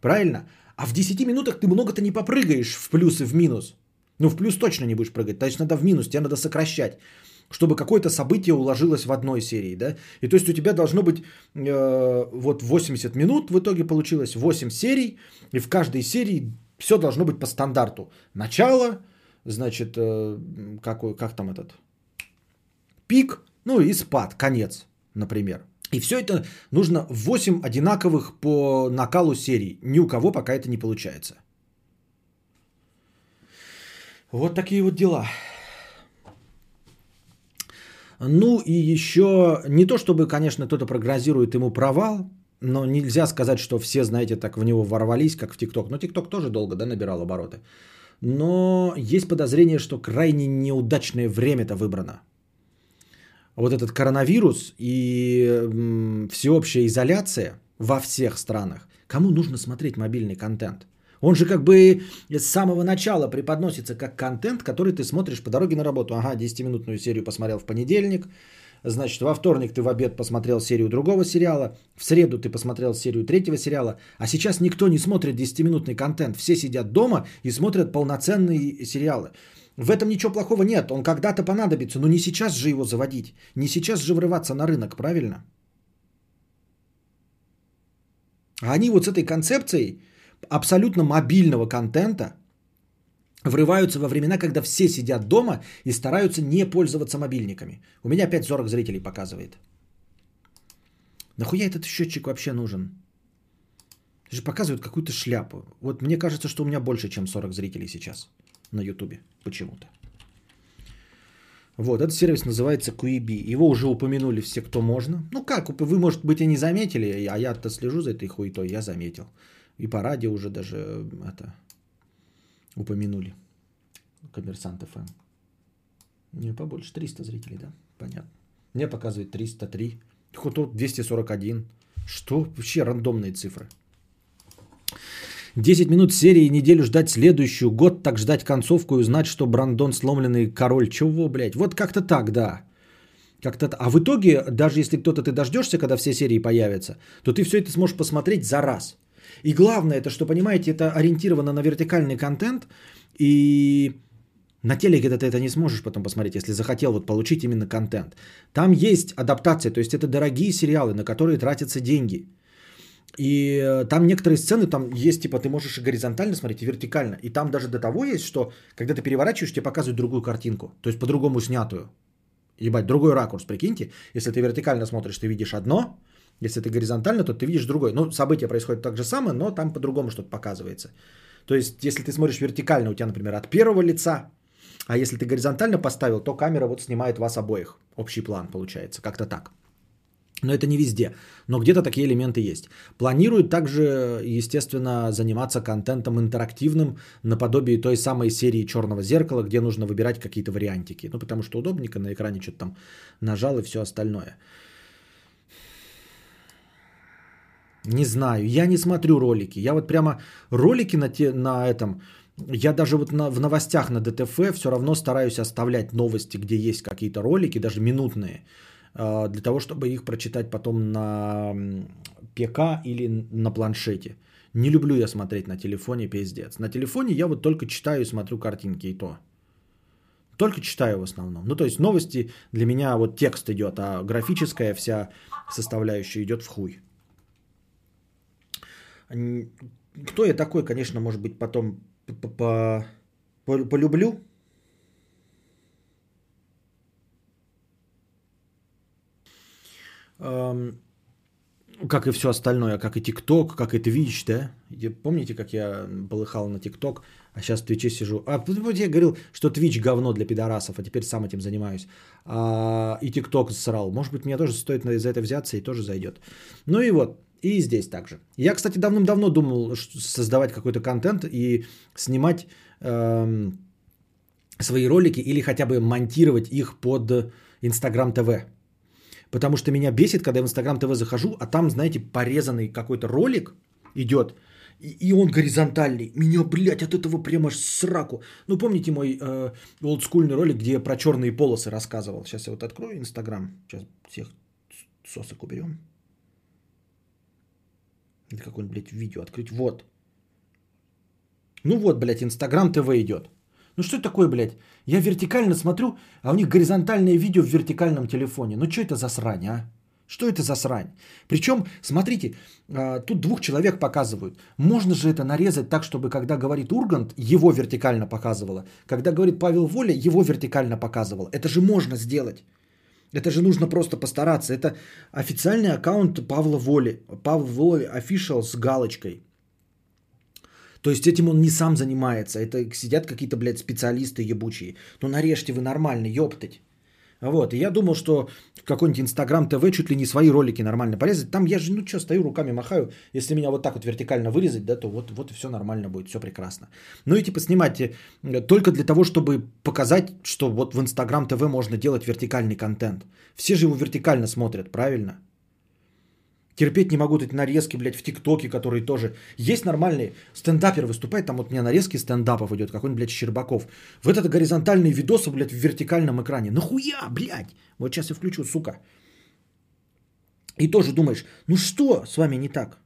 Правильно? А в 10 минутах ты много-то не попрыгаешь в плюс и в минус. Ну, в плюс точно не будешь прыгать, есть надо в минус, тебе надо сокращать, чтобы какое-то событие уложилось в одной серии, да? И то есть у тебя должно быть э, вот 80 минут, в итоге получилось 8 серий, и в каждой серии все должно быть по стандарту. Начало, значит, э, какой, как там этот, пик, ну и спад, конец, например. И все это нужно 8 одинаковых по накалу серий. Ни у кого пока это не получается. Вот такие вот дела. Ну и еще не то, чтобы, конечно, кто-то прогнозирует ему провал, но нельзя сказать, что все, знаете, так в него ворвались, как в ТикТок. Но ТикТок тоже долго, да, набирал обороты. Но есть подозрение, что крайне неудачное время-то выбрано. Вот этот коронавирус и всеобщая изоляция во всех странах. Кому нужно смотреть мобильный контент? Он же как бы с самого начала преподносится как контент, который ты смотришь по дороге на работу. Ага, 10-минутную серию посмотрел в понедельник, Значит, во вторник ты в обед посмотрел серию другого сериала, в среду ты посмотрел серию третьего сериала, а сейчас никто не смотрит 10-минутный контент. Все сидят дома и смотрят полноценные сериалы. В этом ничего плохого нет, он когда-то понадобится, но не сейчас же его заводить, не сейчас же врываться на рынок, правильно? А они вот с этой концепцией абсолютно мобильного контента врываются во времена, когда все сидят дома и стараются не пользоваться мобильниками. У меня опять 40 зрителей показывает. Нахуя этот счетчик вообще нужен? Же показывают какую-то шляпу. Вот мне кажется, что у меня больше, чем 40 зрителей сейчас на Ютубе. Почему-то. Вот, этот сервис называется Quibi. Его уже упомянули все, кто можно. Ну как, вы, может быть, и не заметили, а я-то слежу за этой хуетой, я заметил. И по радио уже даже это упомянули. Коммерсант ФМ. Не, побольше, 300 зрителей, да, понятно. Мне показывает 303. Тут 241. Что? Вообще рандомные цифры. 10 минут серии, неделю ждать следующую, год так ждать концовку и узнать, что Брандон сломленный король. Чего, блядь? Вот как-то так, да. Как-то... А в итоге, даже если кто-то ты дождешься, когда все серии появятся, то ты все это сможешь посмотреть за раз. И главное, это что, понимаете, это ориентировано на вертикальный контент, и на телеке ты это не сможешь потом посмотреть, если захотел вот получить именно контент. Там есть адаптация, то есть это дорогие сериалы, на которые тратятся деньги. И э, там некоторые сцены, там есть, типа, ты можешь и горизонтально смотреть, и вертикально. И там даже до того есть, что когда ты переворачиваешь, тебе показывают другую картинку. То есть по-другому снятую. Ебать, другой ракурс, прикиньте. Если ты вертикально смотришь, ты видишь одно, если ты горизонтально, то ты видишь другое. Ну, события происходят так же самое, но там по-другому что-то показывается. То есть, если ты смотришь вертикально, у тебя, например, от первого лица, а если ты горизонтально поставил, то камера вот снимает вас обоих. Общий план получается, как-то так. Но это не везде. Но где-то такие элементы есть. Планируют также, естественно, заниматься контентом интерактивным наподобие той самой серии Черного зеркала, где нужно выбирать какие-то вариантики. Ну, потому что удобненько на экране что-то там нажал и все остальное. Не знаю, я не смотрю ролики. Я вот прямо ролики на, те, на этом, я даже вот на, в новостях на ДТФ все равно стараюсь оставлять новости, где есть какие-то ролики, даже минутные, а, для того, чтобы их прочитать потом на ПК или на планшете. Не люблю я смотреть на телефоне, пиздец. На телефоне я вот только читаю и смотрю картинки и то. Только читаю в основном. Ну, то есть новости для меня вот текст идет, а графическая вся составляющая идет в хуй. Кто я такой, конечно, может быть, потом полюблю. Как и все остальное, как и ТикТок, как и Twitch, да? Помните, как я полыхал на ТикТок, а сейчас в Твиче сижу? А я говорил, что Twitch говно для пидорасов, а теперь сам этим занимаюсь. А, и ТикТок срал. Может быть, мне тоже стоит за это взяться и тоже зайдет. Ну и вот, и здесь также. Я, кстати, давным-давно думал создавать какой-то контент и снимать эм, свои ролики или хотя бы монтировать их под Инстаграм ТВ. Потому что меня бесит, когда я в Инстаграм ТВ захожу, а там, знаете, порезанный какой-то ролик идет, и, и он горизонтальный. Меня, блядь, от этого прямо аж сраку. Ну, помните мой э, олдскульный ролик, где я про черные полосы рассказывал? Сейчас я вот открою Инстаграм. Сейчас всех сосок уберем. Или какое-нибудь, блядь, видео открыть. Вот. Ну вот, блядь, Инстаграм ТВ идет. Ну что это такое, блядь? Я вертикально смотрю, а у них горизонтальное видео в вертикальном телефоне. Ну что это за срань, а? Что это за срань? Причем, смотрите, а, тут двух человек показывают. Можно же это нарезать так, чтобы когда говорит Ургант, его вертикально показывало. Когда говорит Павел Воля, его вертикально показывало. Это же можно сделать. Это же нужно просто постараться. Это официальный аккаунт Павла Воли. Павел Воли official с галочкой. То есть этим он не сам занимается. Это сидят какие-то, блядь, специалисты ебучие. Ну нарежьте вы нормально, ёптать. Вот, и я думал, что какой-нибудь Инстаграм ТВ чуть ли не свои ролики нормально порезать. Там я же, ну что, стою руками махаю. Если меня вот так вот вертикально вырезать, да, то вот, вот и все нормально будет, все прекрасно. Ну и типа снимать э, только для того, чтобы показать, что вот в Инстаграм ТВ можно делать вертикальный контент. Все же его вертикально смотрят, правильно? Терпеть не могу эти нарезки, блядь, в ТикТоке, которые тоже... Есть нормальные. Стендапер выступает, там вот у меня нарезки стендапов идет, какой-нибудь, блядь, Щербаков. Вот это горизонтальные видосы, блядь, в вертикальном экране. Нахуя, блядь? Вот сейчас я включу, сука. И тоже думаешь, ну что с вами не так?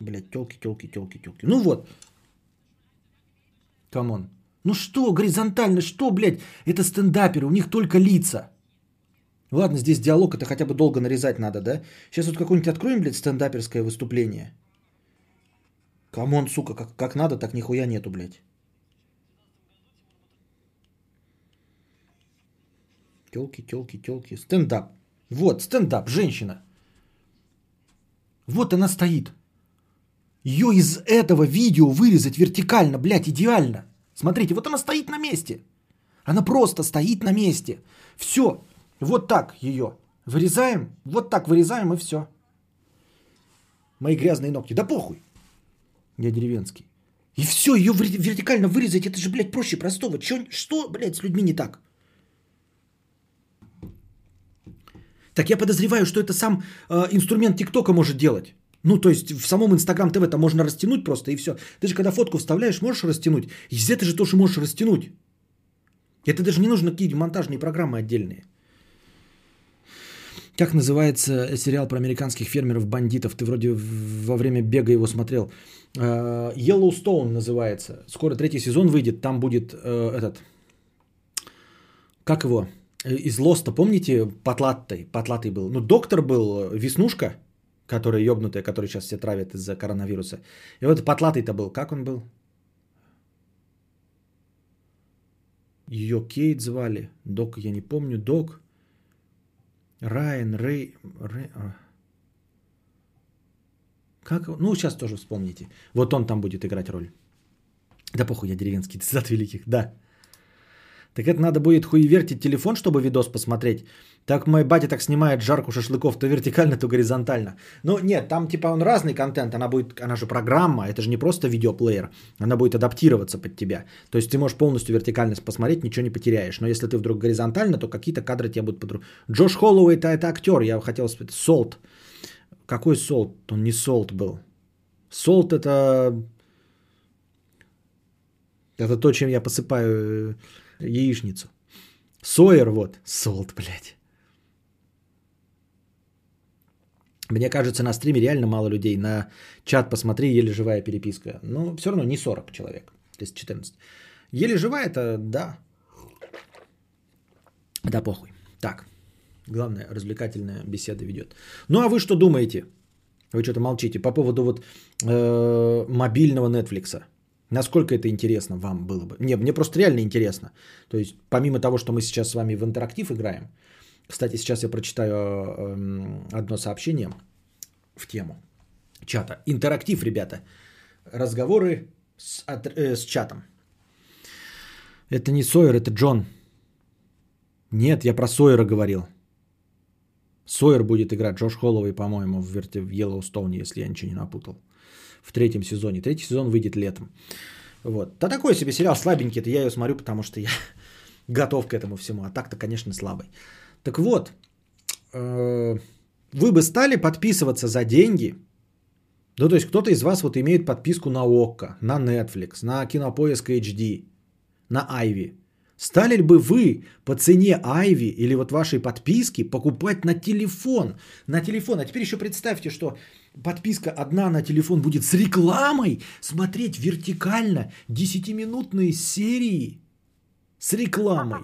Блядь, телки, телки, телки, телки. Ну вот. Come on. Ну что, горизонтально, что, блядь, это стендаперы, у них только лица. Ладно, здесь диалог, это хотя бы долго нарезать надо, да? Сейчас вот какое-нибудь откроем, блядь, стендаперское выступление. Come on, сука, как, как надо, так нихуя нету, блядь. Телки, телки, телки. Стендап. Вот, стендап, женщина. Вот она стоит. Ее из этого видео вырезать вертикально, блядь, идеально. Смотрите, вот она стоит на месте. Она просто стоит на месте. Все, вот так ее вырезаем, вот так вырезаем и все. Мои грязные ногти. Да похуй. Я деревенский. И все, ее вертикально вырезать, это же, блядь, проще простого. Че, что, блядь, с людьми не так? Так я подозреваю, что это сам э, инструмент ТикТока может делать. Ну, то есть в самом Инстаграм ТВ это можно растянуть просто и все. Ты же когда фотку вставляешь, можешь растянуть. И здесь ты же тоже можешь растянуть. Это даже не нужно какие-то монтажные программы отдельные. Как называется сериал про американских фермеров-бандитов? Ты вроде во время бега его смотрел. Э, Yellowstone называется. Скоро третий сезон выйдет. Там будет э, этот... Как его? Из Лоста, помните, потлатый, потлатый был. Ну, доктор был, Веснушка, которая ебнутая, который сейчас все травят из-за коронавируса. И вот потлатый-то был. Как он был? Ее Кейт звали. Док, я не помню. Док. Райан, Рэй... Рэй... А. Как? Ну, сейчас тоже вспомните. Вот он там будет играть роль. Да похуй, я деревенский, цитат великих, да. Так это надо будет хуевертить телефон, чтобы видос посмотреть. Так мой батя так снимает жарку шашлыков то вертикально, то горизонтально. Ну нет, там типа он разный контент, она будет, она же программа, это же не просто видеоплеер, она будет адаптироваться под тебя. То есть ты можешь полностью вертикально посмотреть, ничего не потеряешь. Но если ты вдруг горизонтально, то какие-то кадры тебе будут по Джош Холлоуэй это, это актер, я хотел сказать, Солт. Какой Солт? Он не Солт был. Солт это... Это то, чем я посыпаю э, яичницу. Сойер вот. Солт, блядь. Мне кажется, на стриме реально мало людей. На чат посмотри, еле живая переписка. Но все равно не 40 человек. То есть 14. Еле живая это да. Да похуй. Так. Главное, развлекательная беседа ведет. Ну а вы что думаете? Вы что-то молчите по поводу вот э, мобильного Netflix. Насколько это интересно вам было бы? Не, мне просто реально интересно. То есть, помимо того, что мы сейчас с вами в интерактив играем, кстати, сейчас я прочитаю эм, одно сообщение в тему чата. Интерактив, ребята. Разговоры с, от, э, с чатом. Это не Сойер, это Джон. Нет, я про Сойера говорил. Сойер будет играть Джош Холловой, по-моему, в, в Йеллоустоуне, если я ничего не напутал в третьем сезоне. Третий сезон выйдет летом. Вот. Да такой себе сериал слабенький, это я ее смотрю, потому что я готов к этому всему. А так-то, конечно, слабый. Так вот, э, вы бы стали подписываться за деньги. Ну, то есть кто-то из вас вот имеет подписку на ОККО, на Netflix, на Кинопоиск HD, на Айви. Стали ли бы вы по цене Айви или вот вашей подписки покупать на телефон? На телефон. А теперь еще представьте, что подписка одна на телефон будет с рекламой смотреть вертикально 10-минутные серии с рекламой.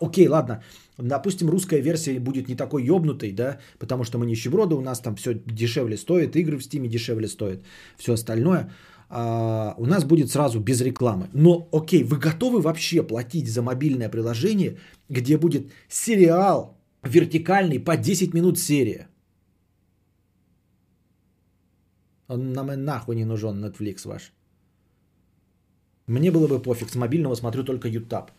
Окей, ладно. Допустим, русская версия будет не такой ёбнутой, да, потому что мы нищеброды, у нас там все дешевле стоит, игры в стиме дешевле стоят, все остальное. А, у нас будет сразу без рекламы. Но, окей, вы готовы вообще платить за мобильное приложение, где будет сериал вертикальный по 10 минут серия? Он нам и нахуй не нужен, Netflix ваш. Мне было бы пофиг, с мобильного смотрю только YouTube.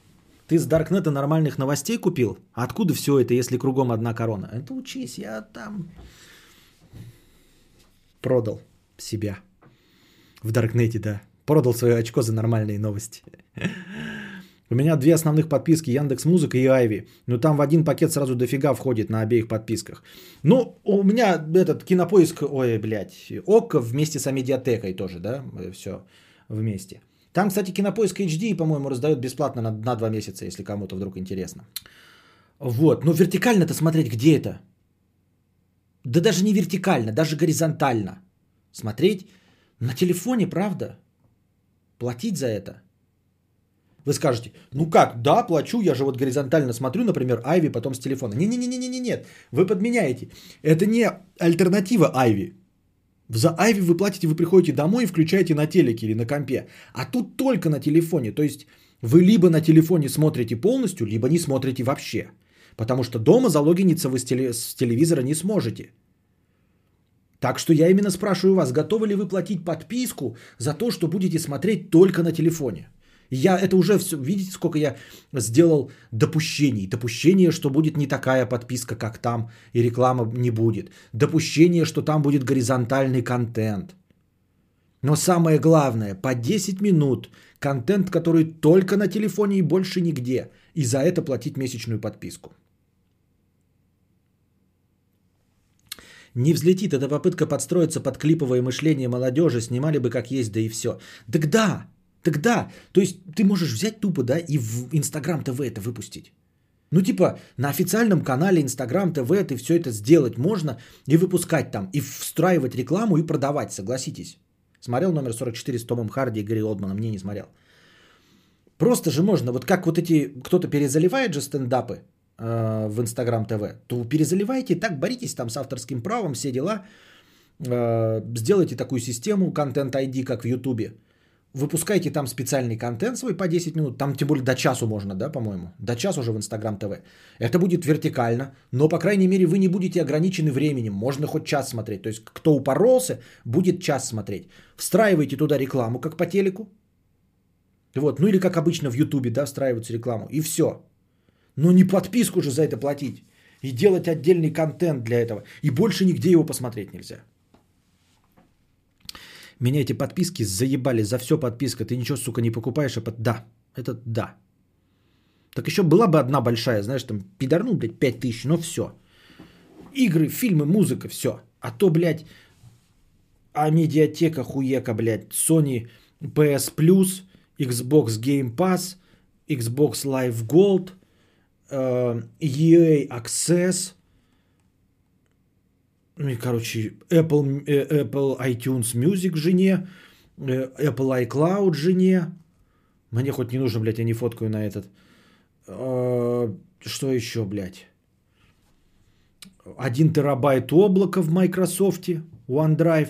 Ты с Даркнета нормальных новостей купил? Откуда все это, если кругом одна корона? Это учись, я там продал себя. В Даркнете, да. Продал свое очко за нормальные новости. У меня две основных подписки, Яндекс Музыка и Айви. Но там в один пакет сразу дофига входит на обеих подписках. Ну, у меня этот кинопоиск, ой, блядь, ОК вместе с медиатекой тоже, да, все вместе. Там, кстати, кинопоиск HD, по-моему, раздают бесплатно на, на два месяца, если кому-то вдруг интересно. Вот, но вертикально-то смотреть где это? Да даже не вертикально, даже горизонтально. Смотреть на телефоне, правда? Платить за это? Вы скажете, ну как, да, плачу, я же вот горизонтально смотрю, например, Айви потом с телефона. Не-не-не-не-не, нет, вы подменяете. Это не альтернатива Айви. За Айви вы платите, вы приходите домой и включаете на телеке или на компе. А тут только на телефоне. То есть вы либо на телефоне смотрите полностью, либо не смотрите вообще. Потому что дома залогиниться вы с телевизора не сможете. Так что я именно спрашиваю вас, готовы ли вы платить подписку за то, что будете смотреть только на телефоне? Я это уже все, видите, сколько я сделал допущений. Допущение, что будет не такая подписка, как там, и реклама не будет. Допущение, что там будет горизонтальный контент. Но самое главное, по 10 минут контент, который только на телефоне и больше нигде. И за это платить месячную подписку. Не взлетит, эта попытка подстроиться под клиповое мышление молодежи, снимали бы как есть, да и все. Так да, так да, то есть ты можешь взять тупо, да, и в Инстаграм ТВ это выпустить. Ну, типа, на официальном канале Инстаграм ТВ ты все это сделать можно и выпускать там, и встраивать рекламу и продавать, согласитесь. Смотрел номер 44 с Томом Харди и Гарри Олдманом, не, не смотрел. Просто же можно, вот как вот эти, кто-то перезаливает же стендапы э, в Инстаграм ТВ, то перезаливайте, так боритесь там с авторским правом, все дела, э, сделайте такую систему, контент ID, как в Ютубе, выпускайте там специальный контент свой по 10 минут, там тем более до часу можно, да, по-моему, до часу уже в Инстаграм ТВ. Это будет вертикально, но, по крайней мере, вы не будете ограничены временем, можно хоть час смотреть. То есть, кто упоролся, будет час смотреть. Встраивайте туда рекламу, как по телеку. Вот, ну или как обычно в Ютубе, да, встраивается рекламу, и все. Но не подписку же за это платить. И делать отдельный контент для этого. И больше нигде его посмотреть нельзя. Меня эти подписки заебали, за все подписка. Ты ничего, сука, не покупаешь, а под... Да, это да. Так еще была бы одна большая, знаешь, там пидорнул, блядь, 5 тысяч, но все. Игры, фильмы, музыка, все. А то, блядь, а медиатека хуека, блядь, Sony PS Plus, Xbox Game Pass, Xbox Live Gold, EA Access – ну и, короче, Apple, э, Apple iTunes Music жене, э, Apple iCloud жене. Мне хоть не нужно, блядь, я не фоткаю на этот. Что еще, блядь? Один терабайт облака в Microsoft, OneDrive.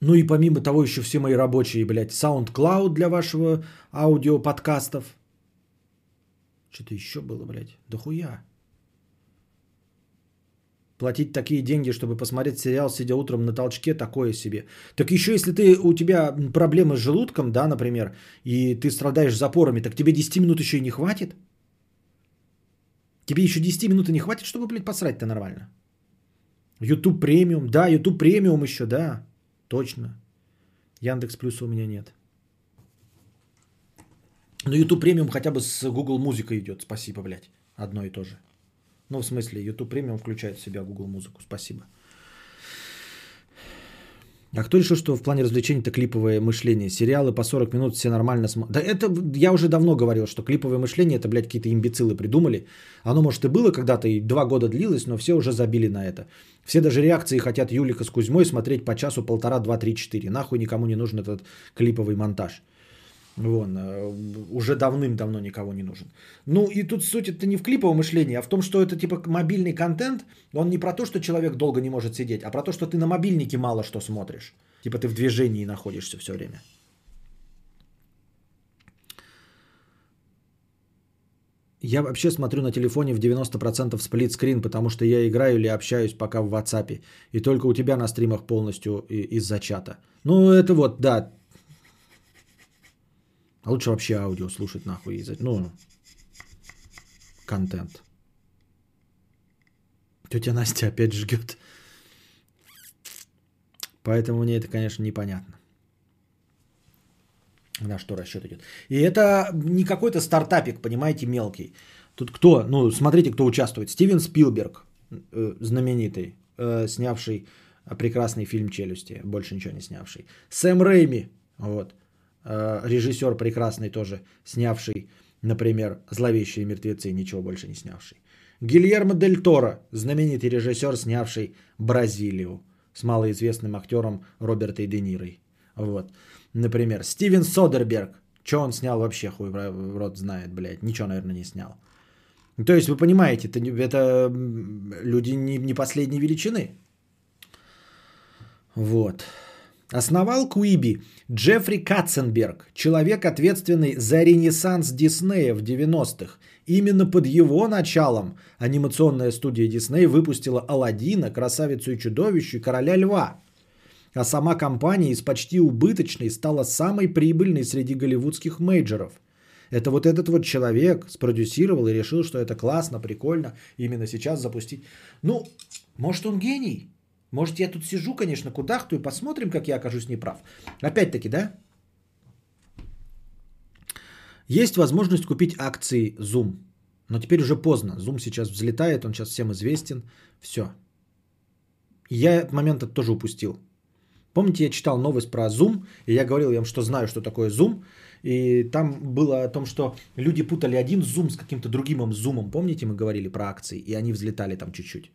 Ну и помимо того еще все мои рабочие, блядь, SoundCloud для вашего аудиоподкастов. Что-то еще было, блядь. Да хуя платить такие деньги, чтобы посмотреть сериал, сидя утром на толчке, такое себе. Так еще если ты, у тебя проблемы с желудком, да, например, и ты страдаешь запорами, так тебе 10 минут еще и не хватит? Тебе еще 10 минут и не хватит, чтобы, блядь, посрать-то нормально? YouTube премиум, да, YouTube премиум еще, да, точно. Яндекс Плюса у меня нет. Но YouTube премиум хотя бы с Google Музыкой идет, спасибо, блядь, одно и то же. Ну, в смысле, YouTube премиум включает в себя Google музыку. Спасибо. А кто решил, что в плане развлечений это клиповое мышление? Сериалы по 40 минут все нормально смотрят. Да это я уже давно говорил, что клиповое мышление это, блядь, какие-то имбецилы придумали. Оно, может, и было когда-то, и два года длилось, но все уже забили на это. Все даже реакции хотят Юлика с Кузьмой смотреть по часу, полтора, два, три, четыре. Нахуй никому не нужен этот клиповый монтаж. Вон, э, уже давным-давно никого не нужен. Ну и тут суть это не в клиповом мышлении, а в том, что это типа мобильный контент, он не про то, что человек долго не может сидеть, а про то, что ты на мобильнике мало что смотришь. Типа ты в движении находишься все время. Я вообще смотрю на телефоне в 90% сплитскрин, потому что я играю или общаюсь пока в WhatsApp. И только у тебя на стримах полностью из-за чата. Ну, это вот, да, а лучше вообще аудио слушать нахуй. Из- ну, контент. Тетя Настя опять жгет. Поэтому мне это, конечно, непонятно. На что расчет идет. И это не какой-то стартапик, понимаете, мелкий. Тут кто? Ну, смотрите, кто участвует. Стивен Спилберг, э, знаменитый, э, снявший прекрасный фильм «Челюсти», больше ничего не снявший. Сэм Рейми, вот, режиссер прекрасный тоже, снявший, например, «Зловещие мертвецы», ничего больше не снявший. Гильермо Дель Торо, знаменитый режиссер, снявший «Бразилию» с малоизвестным актером Робертой Де Нирой. Вот. Например, Стивен Содерберг. Что он снял вообще, хуй в рот знает, блядь. Ничего, наверное, не снял. То есть вы понимаете, это, это люди не, не последней величины. Вот. Основал Куиби Джеффри Катценберг, человек, ответственный за ренессанс Диснея в 90-х. Именно под его началом анимационная студия Дисней выпустила Алладина, Красавицу и Чудовищу и Короля Льва. А сама компания из почти убыточной стала самой прибыльной среди голливудских мейджоров. Это вот этот вот человек спродюсировал и решил, что это классно, прикольно именно сейчас запустить. Ну, может он гений? Может я тут сижу, конечно, кудахту и посмотрим, как я окажусь неправ. Опять-таки, да? Есть возможность купить акции Zoom. Но теперь уже поздно. Zoom сейчас взлетает, он сейчас всем известен. Все. Я этот момент тоже упустил. Помните, я читал новость про Zoom, и я говорил им, что знаю, что такое Zoom. И там было о том, что люди путали один Zoom с каким-то другим Zoom. Помните, мы говорили про акции, и они взлетали там чуть-чуть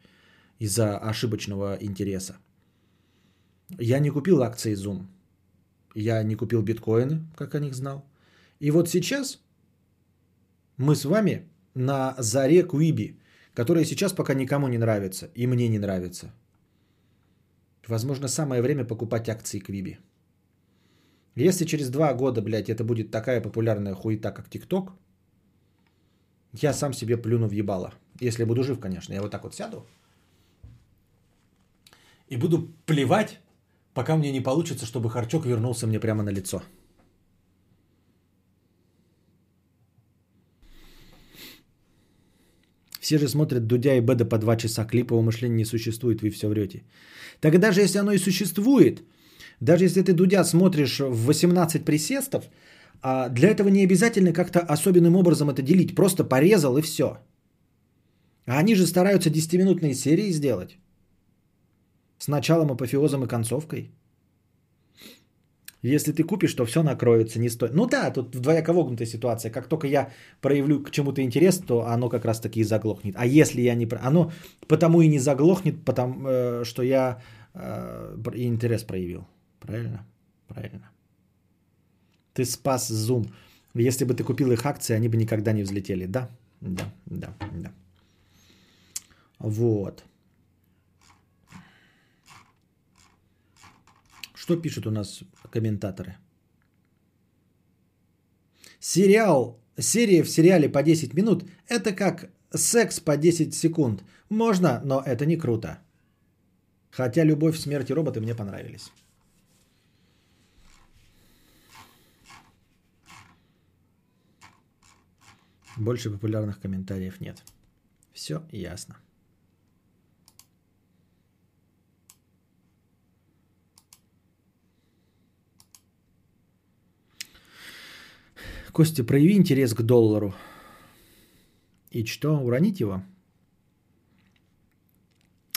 из-за ошибочного интереса. Я не купил акции Zoom. Я не купил биткоины, как о них знал. И вот сейчас мы с вами на заре Куиби, которая сейчас пока никому не нравится, и мне не нравится. Возможно, самое время покупать акции Квиби. Если через два года, блядь, это будет такая популярная хуета, как ТикТок, я сам себе плюну в ебало. Если буду жив, конечно. Я вот так вот сяду и буду плевать, пока мне не получится, чтобы харчок вернулся мне прямо на лицо. Все же смотрят Дудя и Беда по два часа. Клипового мышления не существует, вы все врете. Так даже если оно и существует, даже если ты Дудя смотришь в 18 присестов, а, для этого не обязательно как-то особенным образом это делить. Просто порезал и все. А они же стараются 10-минутные серии сделать. С началом, апофеозом и концовкой. Если ты купишь, то все накроется, не стоит. Ну да, тут двояко вогнутая ситуация. Как только я проявлю к чему-то интерес, то оно как раз таки и заглохнет. А если я не... Оно потому и не заглохнет, потому э, что я э, интерес проявил. Правильно? Правильно. Ты спас Zoom. Если бы ты купил их акции, они бы никогда не взлетели. Да, да, да, да. Вот. Что пишут у нас комментаторы? Сериал, серия в сериале по 10 минут – это как секс по 10 секунд. Можно, но это не круто. Хотя «Любовь, смерть и роботы» мне понравились. Больше популярных комментариев нет. Все ясно. Костя, прояви интерес к доллару. И что, уронить его?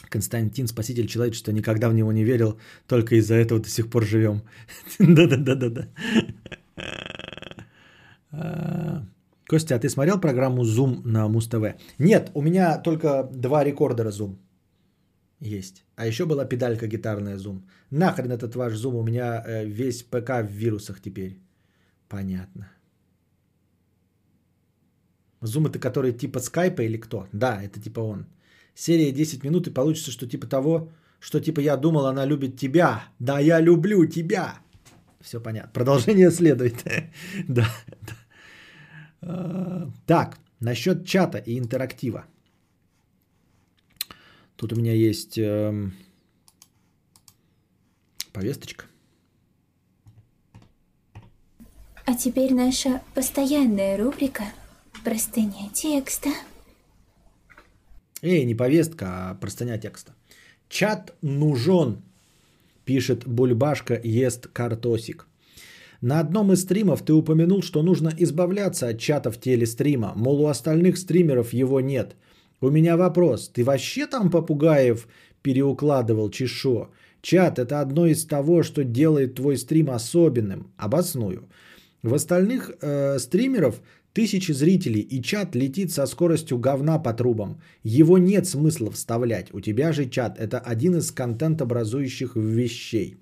Константин, спаситель человечества, никогда в него не верил, только из-за этого до сих пор живем. Да-да-да-да-да. А, Костя, а ты смотрел программу Zoom на Муз-ТВ? Нет, у меня только два рекордера Zoom есть. А еще была педалька гитарная Zoom. Нахрен этот ваш Zoom, у меня э, весь ПК в вирусах теперь. Понятно. Zoom это который типа скайпа или кто? Да, это типа он. Серия 10 минут и получится, что типа того, что типа я думал, она любит тебя. Да, я люблю тебя. Все понятно. Продолжение следует. да. А, так, насчет чата и интерактива. Тут у меня есть э, повесточка. А теперь наша постоянная рубрика «Простыня текста». Эй, не повестка, а простыня текста. Чат нужен, пишет Бульбашка ест картосик. На одном из стримов ты упомянул, что нужно избавляться от чата в теле стрима, мол, у остальных стримеров его нет. У меня вопрос, ты вообще там попугаев переукладывал чешо? Чат – это одно из того, что делает твой стрим особенным. Обосную. В остальных э, стримеров тысячи зрителей, и чат летит со скоростью говна по трубам. Его нет смысла вставлять. У тебя же чат – это один из контент-образующих вещей.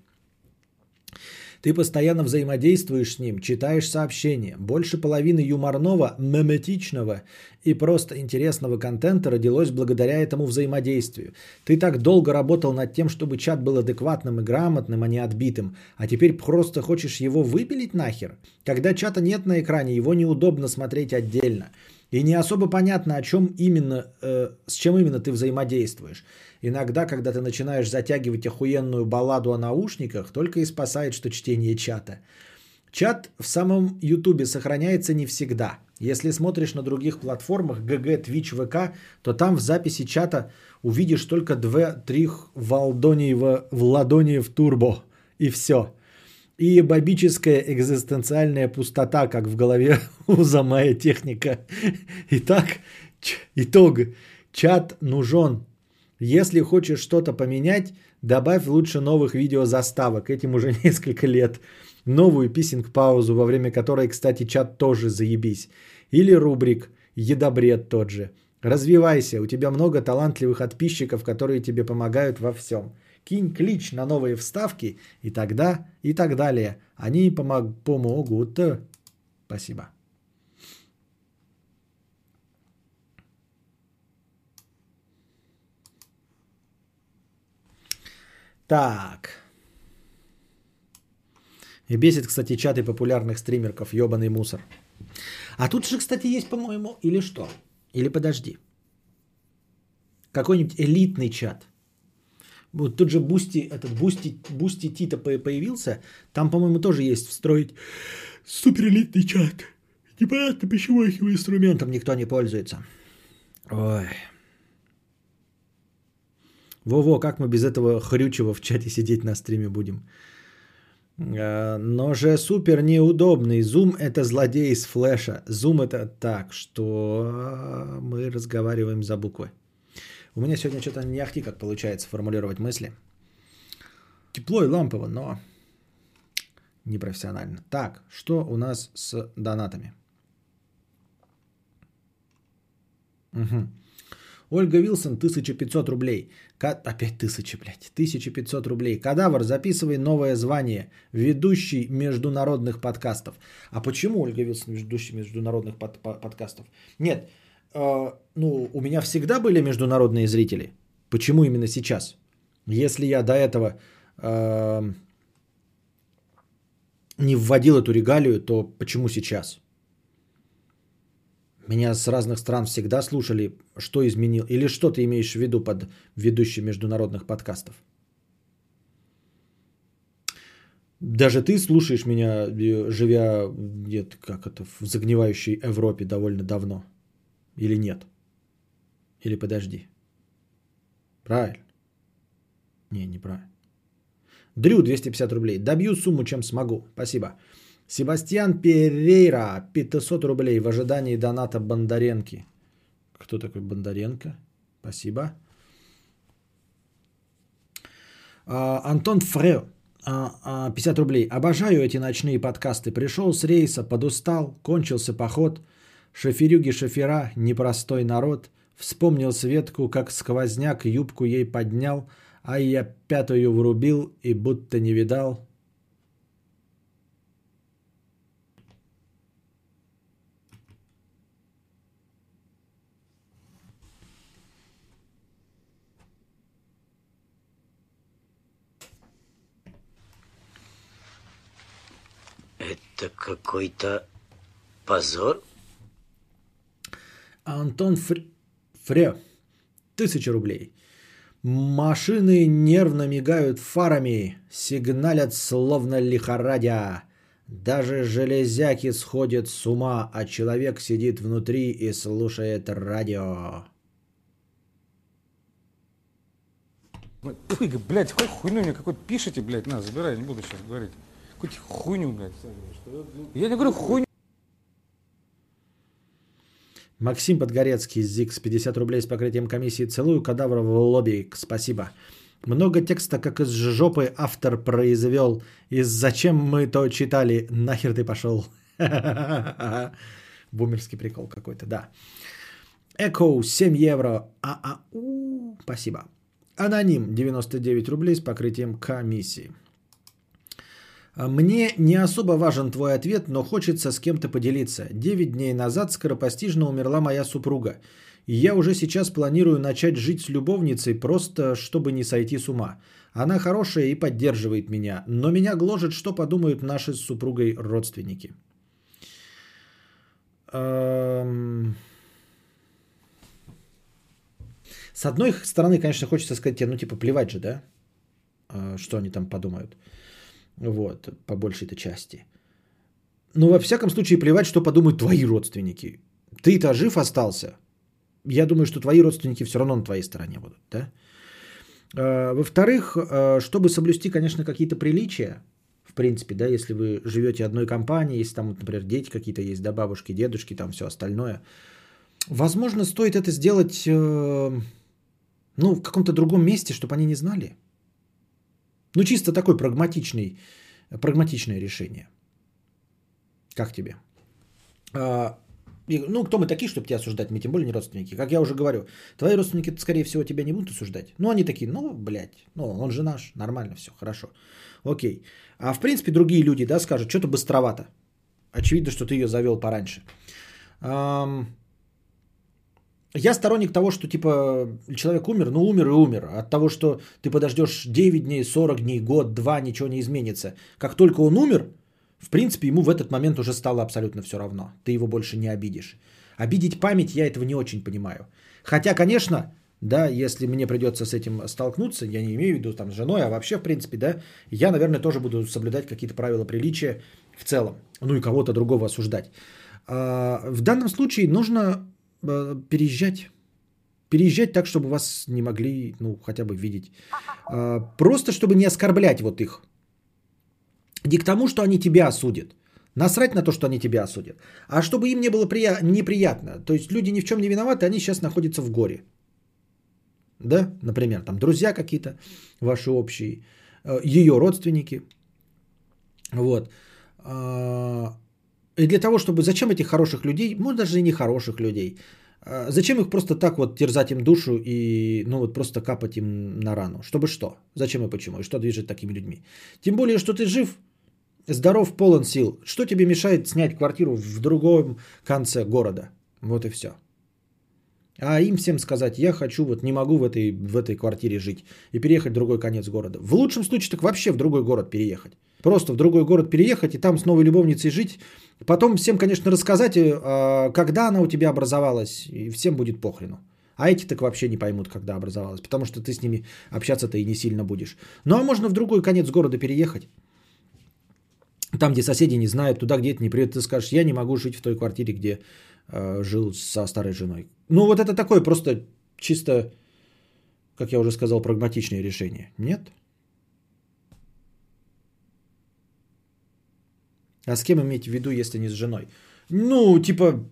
Ты постоянно взаимодействуешь с ним, читаешь сообщения. Больше половины юморного, меметичного и просто интересного контента родилось благодаря этому взаимодействию. Ты так долго работал над тем, чтобы чат был адекватным и грамотным, а не отбитым, а теперь просто хочешь его выпилить нахер? Когда чата нет на экране, его неудобно смотреть отдельно. И не особо понятно, о чем именно, э, с чем именно ты взаимодействуешь. Иногда, когда ты начинаешь затягивать охуенную балладу о наушниках, только и спасает, что чтение чата. Чат в самом Ютубе сохраняется не всегда. Если смотришь на других платформах, ГГ, Twitch, ВК, то там в записи чата увидишь только 2-3 Валдониева в Ладониев Турбо. И все. И бабическая экзистенциальная пустота, как в голове у Замая техника. Итак, итог. Чат нужен если хочешь что-то поменять, добавь лучше новых видеозаставок. Этим уже несколько лет. Новую писинг-паузу, во время которой, кстати, чат тоже заебись. Или рубрик «Едобред» тот же. Развивайся, у тебя много талантливых подписчиков, которые тебе помогают во всем. Кинь клич на новые вставки, и тогда, и так далее. Они помог, помогут. Спасибо. Так. И бесит, кстати, чаты популярных стримерков, ебаный мусор. А тут же, кстати, есть, по-моему, или что? Или подожди. Какой-нибудь элитный чат. Вот тут же Бусти, этот Бусти, Бусти Тита появился. Там, по-моему, тоже есть встроить суперэлитный чат. Непонятно, почему этим инструментом никто не пользуется. Ой. Во-во, как мы без этого хрючего в чате сидеть на стриме будем? А, но же супер неудобный. Зум это злодей из флеша. Зум это так, что мы разговариваем за буквы. У меня сегодня что-то не ахти как получается формулировать мысли. Тепло и лампово, но непрофессионально. Так, что у нас с донатами? Угу. Ольга Вилсон, 1500 рублей. Опять тысячи, блядь. 1500 рублей. Кадавр, записывай новое звание. Ведущий международных подкастов. А почему Ольга Вилсон ведущий международных под, подкастов? Нет, ну, у меня всегда были международные зрители. Почему именно сейчас? Если я до этого э, не вводил эту регалию, то почему сейчас? Меня с разных стран всегда слушали, что изменил. Или что ты имеешь в виду под ведущий международных подкастов? Даже ты слушаешь меня, э, живя нет, как это, в загнивающей Европе довольно давно. Или нет? Или подожди. Правильно. Не, неправильно. Дрю 250 рублей. Добью сумму, чем смогу. Спасибо. Себастьян Перейра, 500 рублей в ожидании доната Бондаренки. Кто такой Бондаренко? Спасибо. А, Антон Фрео, 50 рублей. Обожаю эти ночные подкасты. Пришел с рейса, подустал, кончился поход. Шоферюги шофера, непростой народ. Вспомнил Светку, как сквозняк юбку ей поднял, а я пятую врубил и будто не видал. Это какой-то позор? Антон Фр... Фре. Тысяча рублей. Машины нервно мигают фарами, сигналят словно лихорадя. Даже железяки сходят с ума, а человек сидит внутри и слушает радио. Ой, блядь, хоть хуйню мне какой-то пишите, блядь, на, забирай, не буду сейчас говорить. Какую-то хуйню, блядь. Я не говорю хуйню. Максим Подгорецкий, ЗИКС, 50 рублей с покрытием комиссии. Целую кадавра в лобби. Спасибо. Много текста, как из жопы автор произвел. И зачем мы то читали? Нахер ты пошел? Бумерский прикол какой-то, да. Эко 7 евро. А, а, у, спасибо. Аноним 99 рублей с покрытием комиссии. Мне не особо важен твой ответ, но хочется с кем-то поделиться. Девять дней назад скоропостижно умерла моя супруга. И я уже сейчас планирую начать жить с любовницей, просто чтобы не сойти с ума. Она хорошая и поддерживает меня, но меня гложет, что подумают наши с супругой родственники. Эм... С одной стороны, конечно, хочется сказать тебе, ну типа плевать же, да, э, что они там подумают. Вот, по большей-то части. Но во всяком случае плевать, что подумают твои родственники. Ты-то жив остался. Я думаю, что твои родственники все равно на твоей стороне будут, да? А, во-вторых, а, чтобы соблюсти, конечно, какие-то приличия, в принципе, да, если вы живете одной компанией, если там, например, дети какие-то есть, да, бабушки, дедушки, там все остальное, возможно, стоит это сделать, э, ну, в каком-то другом месте, чтобы они не знали. Ну, чисто такой прагматичный, прагматичное решение. Как тебе? А, ну, кто мы такие, чтобы тебя осуждать? Мы тем более не родственники. Как я уже говорю, твои родственники, скорее всего, тебя не будут осуждать. Ну, они такие, ну, блядь, ну, он же наш, нормально все, хорошо. Окей. А в принципе, другие люди, да, скажут, что-то быстровато. Очевидно, что ты ее завел пораньше. Я сторонник того, что типа человек умер, ну умер и умер. От того, что ты подождешь 9 дней, 40 дней, год, два, ничего не изменится. Как только он умер, в принципе, ему в этот момент уже стало абсолютно все равно. Ты его больше не обидишь. Обидеть память я этого не очень понимаю. Хотя, конечно, да, если мне придется с этим столкнуться, я не имею в виду там с женой, а вообще, в принципе, да, я, наверное, тоже буду соблюдать какие-то правила приличия в целом. Ну и кого-то другого осуждать. А, в данном случае нужно переезжать. Переезжать так, чтобы вас не могли, ну, хотя бы видеть. А, просто, чтобы не оскорблять вот их. Не к тому, что они тебя осудят. Насрать на то, что они тебя осудят. А чтобы им не было прия- неприятно. То есть люди ни в чем не виноваты, они сейчас находятся в горе. Да, например, там друзья какие-то ваши общие, э, ее родственники. Вот. И для того, чтобы... Зачем этих хороших людей, может даже и не хороших людей, а зачем их просто так вот терзать им душу и ну вот просто капать им на рану? Чтобы что? Зачем и почему? И что движет такими людьми? Тем более, что ты жив, здоров, полон сил. Что тебе мешает снять квартиру в другом конце города? Вот и все. А им всем сказать, я хочу, вот не могу в этой, в этой квартире жить и переехать в другой конец города. В лучшем случае так вообще в другой город переехать. Просто в другой город переехать и там с новой любовницей жить. Потом всем, конечно, рассказать, э, когда она у тебя образовалась, и всем будет похрену. А эти так вообще не поймут, когда образовалась, потому что ты с ними общаться-то и не сильно будешь. Ну а можно в другой конец города переехать. Там, где соседи не знают, туда, где это не привет, ты скажешь, я не могу жить в той квартире, где э, жил со старой женой. Ну вот это такое просто чисто, как я уже сказал, прагматичное решение. Нет? А с кем иметь в виду, если не с женой? Ну, типа,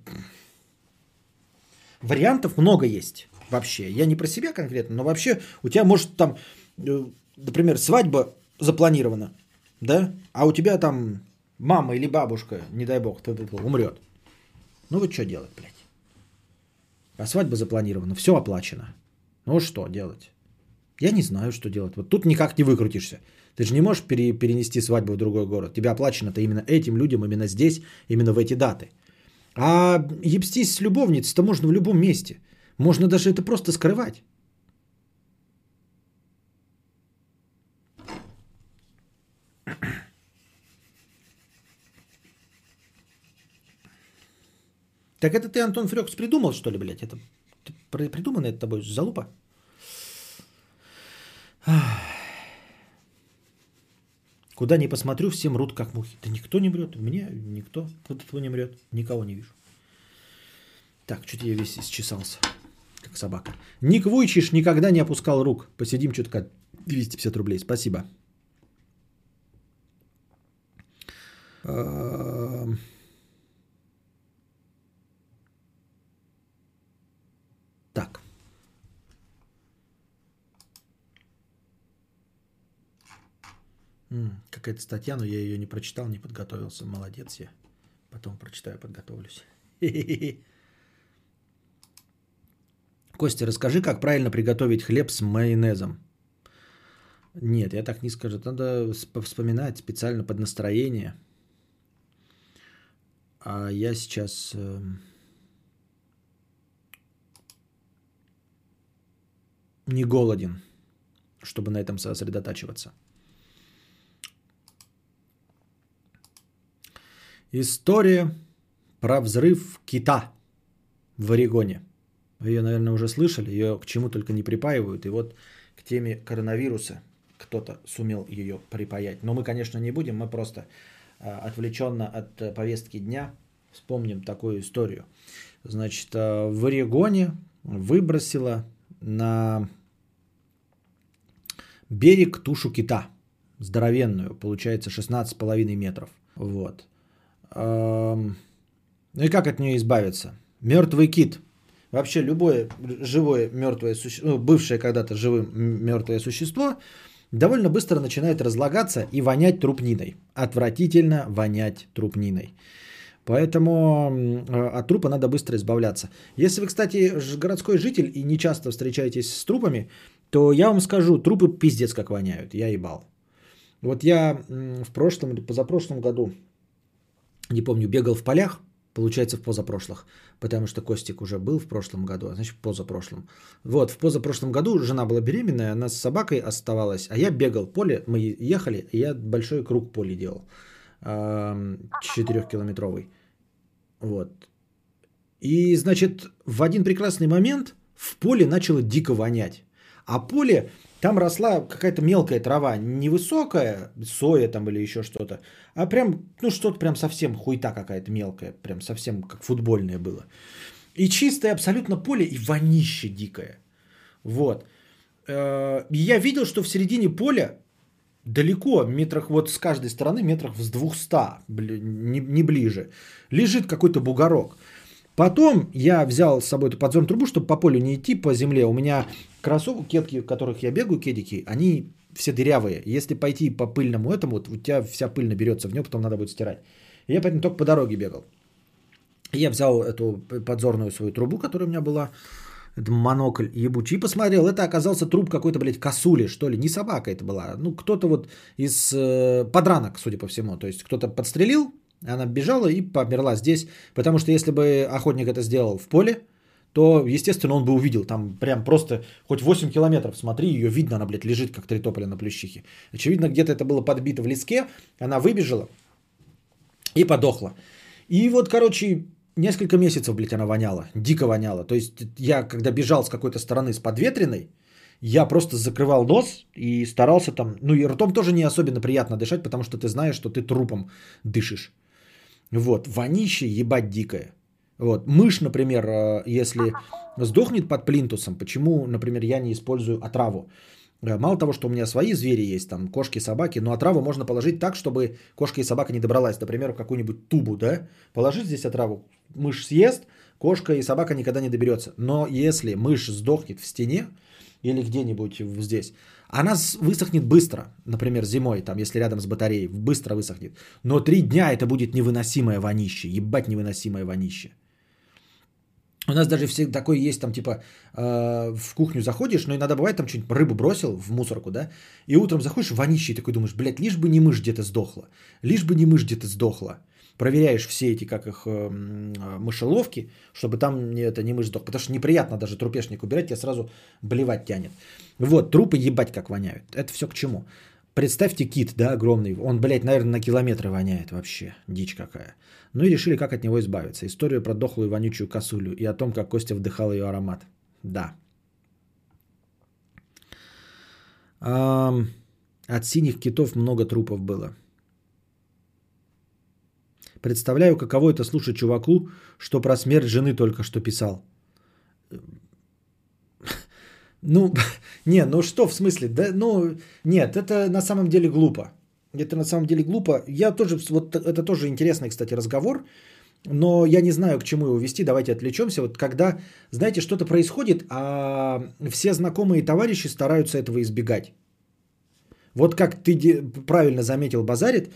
вариантов много есть вообще. Я не про себя конкретно, но вообще у тебя может там, э, например, свадьба запланирована, да, а у тебя там мама или бабушка, не дай бог, умрет. Ну вот что делать, блядь? А свадьба запланирована, все оплачено. Ну что делать? Я не знаю, что делать. Вот тут никак не выкрутишься. Ты же не можешь пере, перенести свадьбу в другой город. Тебе оплачено-то именно этим людям, именно здесь, именно в эти даты. А ебстись с любовницей-то можно в любом месте. Можно даже это просто скрывать. Так это ты, Антон Фрёкс, придумал, что ли, блядь? Это придумано это тобой залупа? Ах. Куда ни посмотрю, все мрут как мухи. Да никто не мрет. Мне никто. Вот этого не мрет. Никого не вижу. Так, что-то я весь исчесался. Как собака. Ник Вуйчиш никогда не опускал рук. Посидим чутка. 250 рублей. Спасибо. Эм. Так. Какая-то статья, но я ее не прочитал, не подготовился. Молодец я. Потом прочитаю, подготовлюсь. Костя, расскажи, как правильно приготовить хлеб с майонезом. Нет, я так не скажу. Надо вспоминать специально под настроение. А я сейчас... Эм, не голоден, чтобы на этом сосредотачиваться. История про взрыв кита в Орегоне. Вы ее, наверное, уже слышали, ее к чему только не припаивают. И вот к теме коронавируса кто-то сумел ее припаять. Но мы, конечно, не будем, мы просто а, отвлеченно от э, повестки дня вспомним такую историю. Значит, э, в Орегоне выбросила на берег тушу кита, здоровенную, получается 16,5 метров. Вот. Ну и как от нее избавиться? Мертвый кит. Вообще любое живое мертвое существо, ну, бывшее когда-то живым мертвое существо, довольно быстро начинает разлагаться и вонять трупниной. Отвратительно вонять трупниной. Поэтому от трупа надо быстро избавляться. Если вы, кстати, городской житель и не часто встречаетесь с трупами, то я вам скажу, трупы пиздец как воняют. Я ебал. Вот я в прошлом или позапрошлом году не помню, бегал в полях, получается в позапрошлых, потому что Костик уже был в прошлом году, а значит в позапрошлом. Вот, в позапрошлом году жена была беременная, она с собакой оставалась, а я бегал поле, мы ехали, и я большой круг поля делал, четырехкилометровый. Вот. И, значит, в один прекрасный момент в поле начало дико вонять. А поле там росла какая-то мелкая трава, невысокая, соя там или еще что-то, а прям, ну что-то прям совсем хуйта какая-то мелкая, прям совсем как футбольное было. И чистое абсолютно поле, и вонище дикое. Вот. Э, я видел, что в середине поля далеко, метрах вот с каждой стороны, метрах с 200, не ближе, лежит какой-то бугорок. Потом я взял с собой эту подзорную трубу, чтобы по полю не идти по земле. У меня кроссовки, кетки, в которых я бегаю, кедики, они все дырявые. Если пойти по пыльному этому, вот у тебя вся пыль наберется в нее, потом надо будет стирать. Я поэтому только по дороге бегал. Я взял эту подзорную свою трубу, которая у меня была, это монокль ебучий, и посмотрел, это оказался труп какой-то, блядь, косули, что ли, не собака это была, ну, кто-то вот из э, подранок, судя по всему, то есть кто-то подстрелил, она бежала и померла здесь, потому что если бы охотник это сделал в поле, то, естественно, он бы увидел там прям просто хоть 8 километров, смотри, ее видно, она, блядь, лежит как три тополя на плющихе. Очевидно, где-то это было подбито в леске, она выбежала и подохла. И вот, короче, несколько месяцев, блядь, она воняла, дико воняла. То есть я, когда бежал с какой-то стороны с подветренной, я просто закрывал нос и старался там, ну и ртом тоже не особенно приятно дышать, потому что ты знаешь, что ты трупом дышишь. Вот, вонище ебать дикое. Вот, мышь, например, э, если сдохнет под плинтусом, почему, например, я не использую отраву? Э, мало того, что у меня свои звери есть, там кошки, собаки, но отраву можно положить так, чтобы кошка и собака не добралась, например, в какую-нибудь тубу, да? Положить здесь отраву, мышь съест, кошка и собака никогда не доберется. Но если мышь сдохнет в стене или где-нибудь здесь, она высохнет быстро, например, зимой, там, если рядом с батареей, быстро высохнет. Но три дня это будет невыносимое вонище, ебать невыносимое вонище. У нас даже все такое есть, там, типа, э, в кухню заходишь, но иногда бывает, там что-нибудь рыбу бросил в мусорку, да, и утром заходишь, вонище, и такой думаешь, блядь, лишь бы не мышь где-то сдохла, лишь бы не мышь где-то сдохла. Проверяешь все эти, как их, э, мышеловки, чтобы там это не мышь сдох, потому что неприятно даже трупешник убирать, тебя сразу блевать тянет. Вот, трупы ебать как воняют. Это все к чему? Представьте кит, да, огромный. Он, блядь, наверное, на километры воняет вообще. Дичь какая. Ну и решили, как от него избавиться. Историю про дохлую вонючую косулю и о том, как Костя вдыхал ее аромат. Да. От синих китов много трупов было. Представляю, каково это слушать чуваку, что про смерть жены только что писал. Ну, не, ну что в смысле? Да, ну, нет, это на самом деле глупо. Это на самом деле глупо. Я тоже, вот это тоже интересный, кстати, разговор, но я не знаю, к чему его вести. Давайте отвлечемся. Вот когда, знаете, что-то происходит, а все знакомые товарищи стараются этого избегать. Вот как ты правильно заметил, базарит,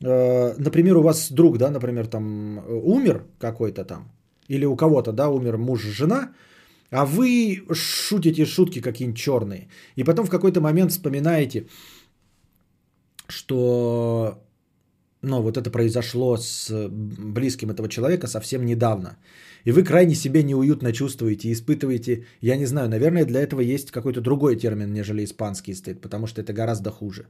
например, у вас друг, да, например, там умер какой-то там, или у кого-то, да, умер муж, жена, а вы шутите шутки какие-нибудь черные. И потом в какой-то момент вспоминаете, что ну, вот это произошло с близким этого человека совсем недавно. И вы крайне себе неуютно чувствуете, испытываете, я не знаю, наверное, для этого есть какой-то другой термин, нежели испанский стоит, потому что это гораздо хуже.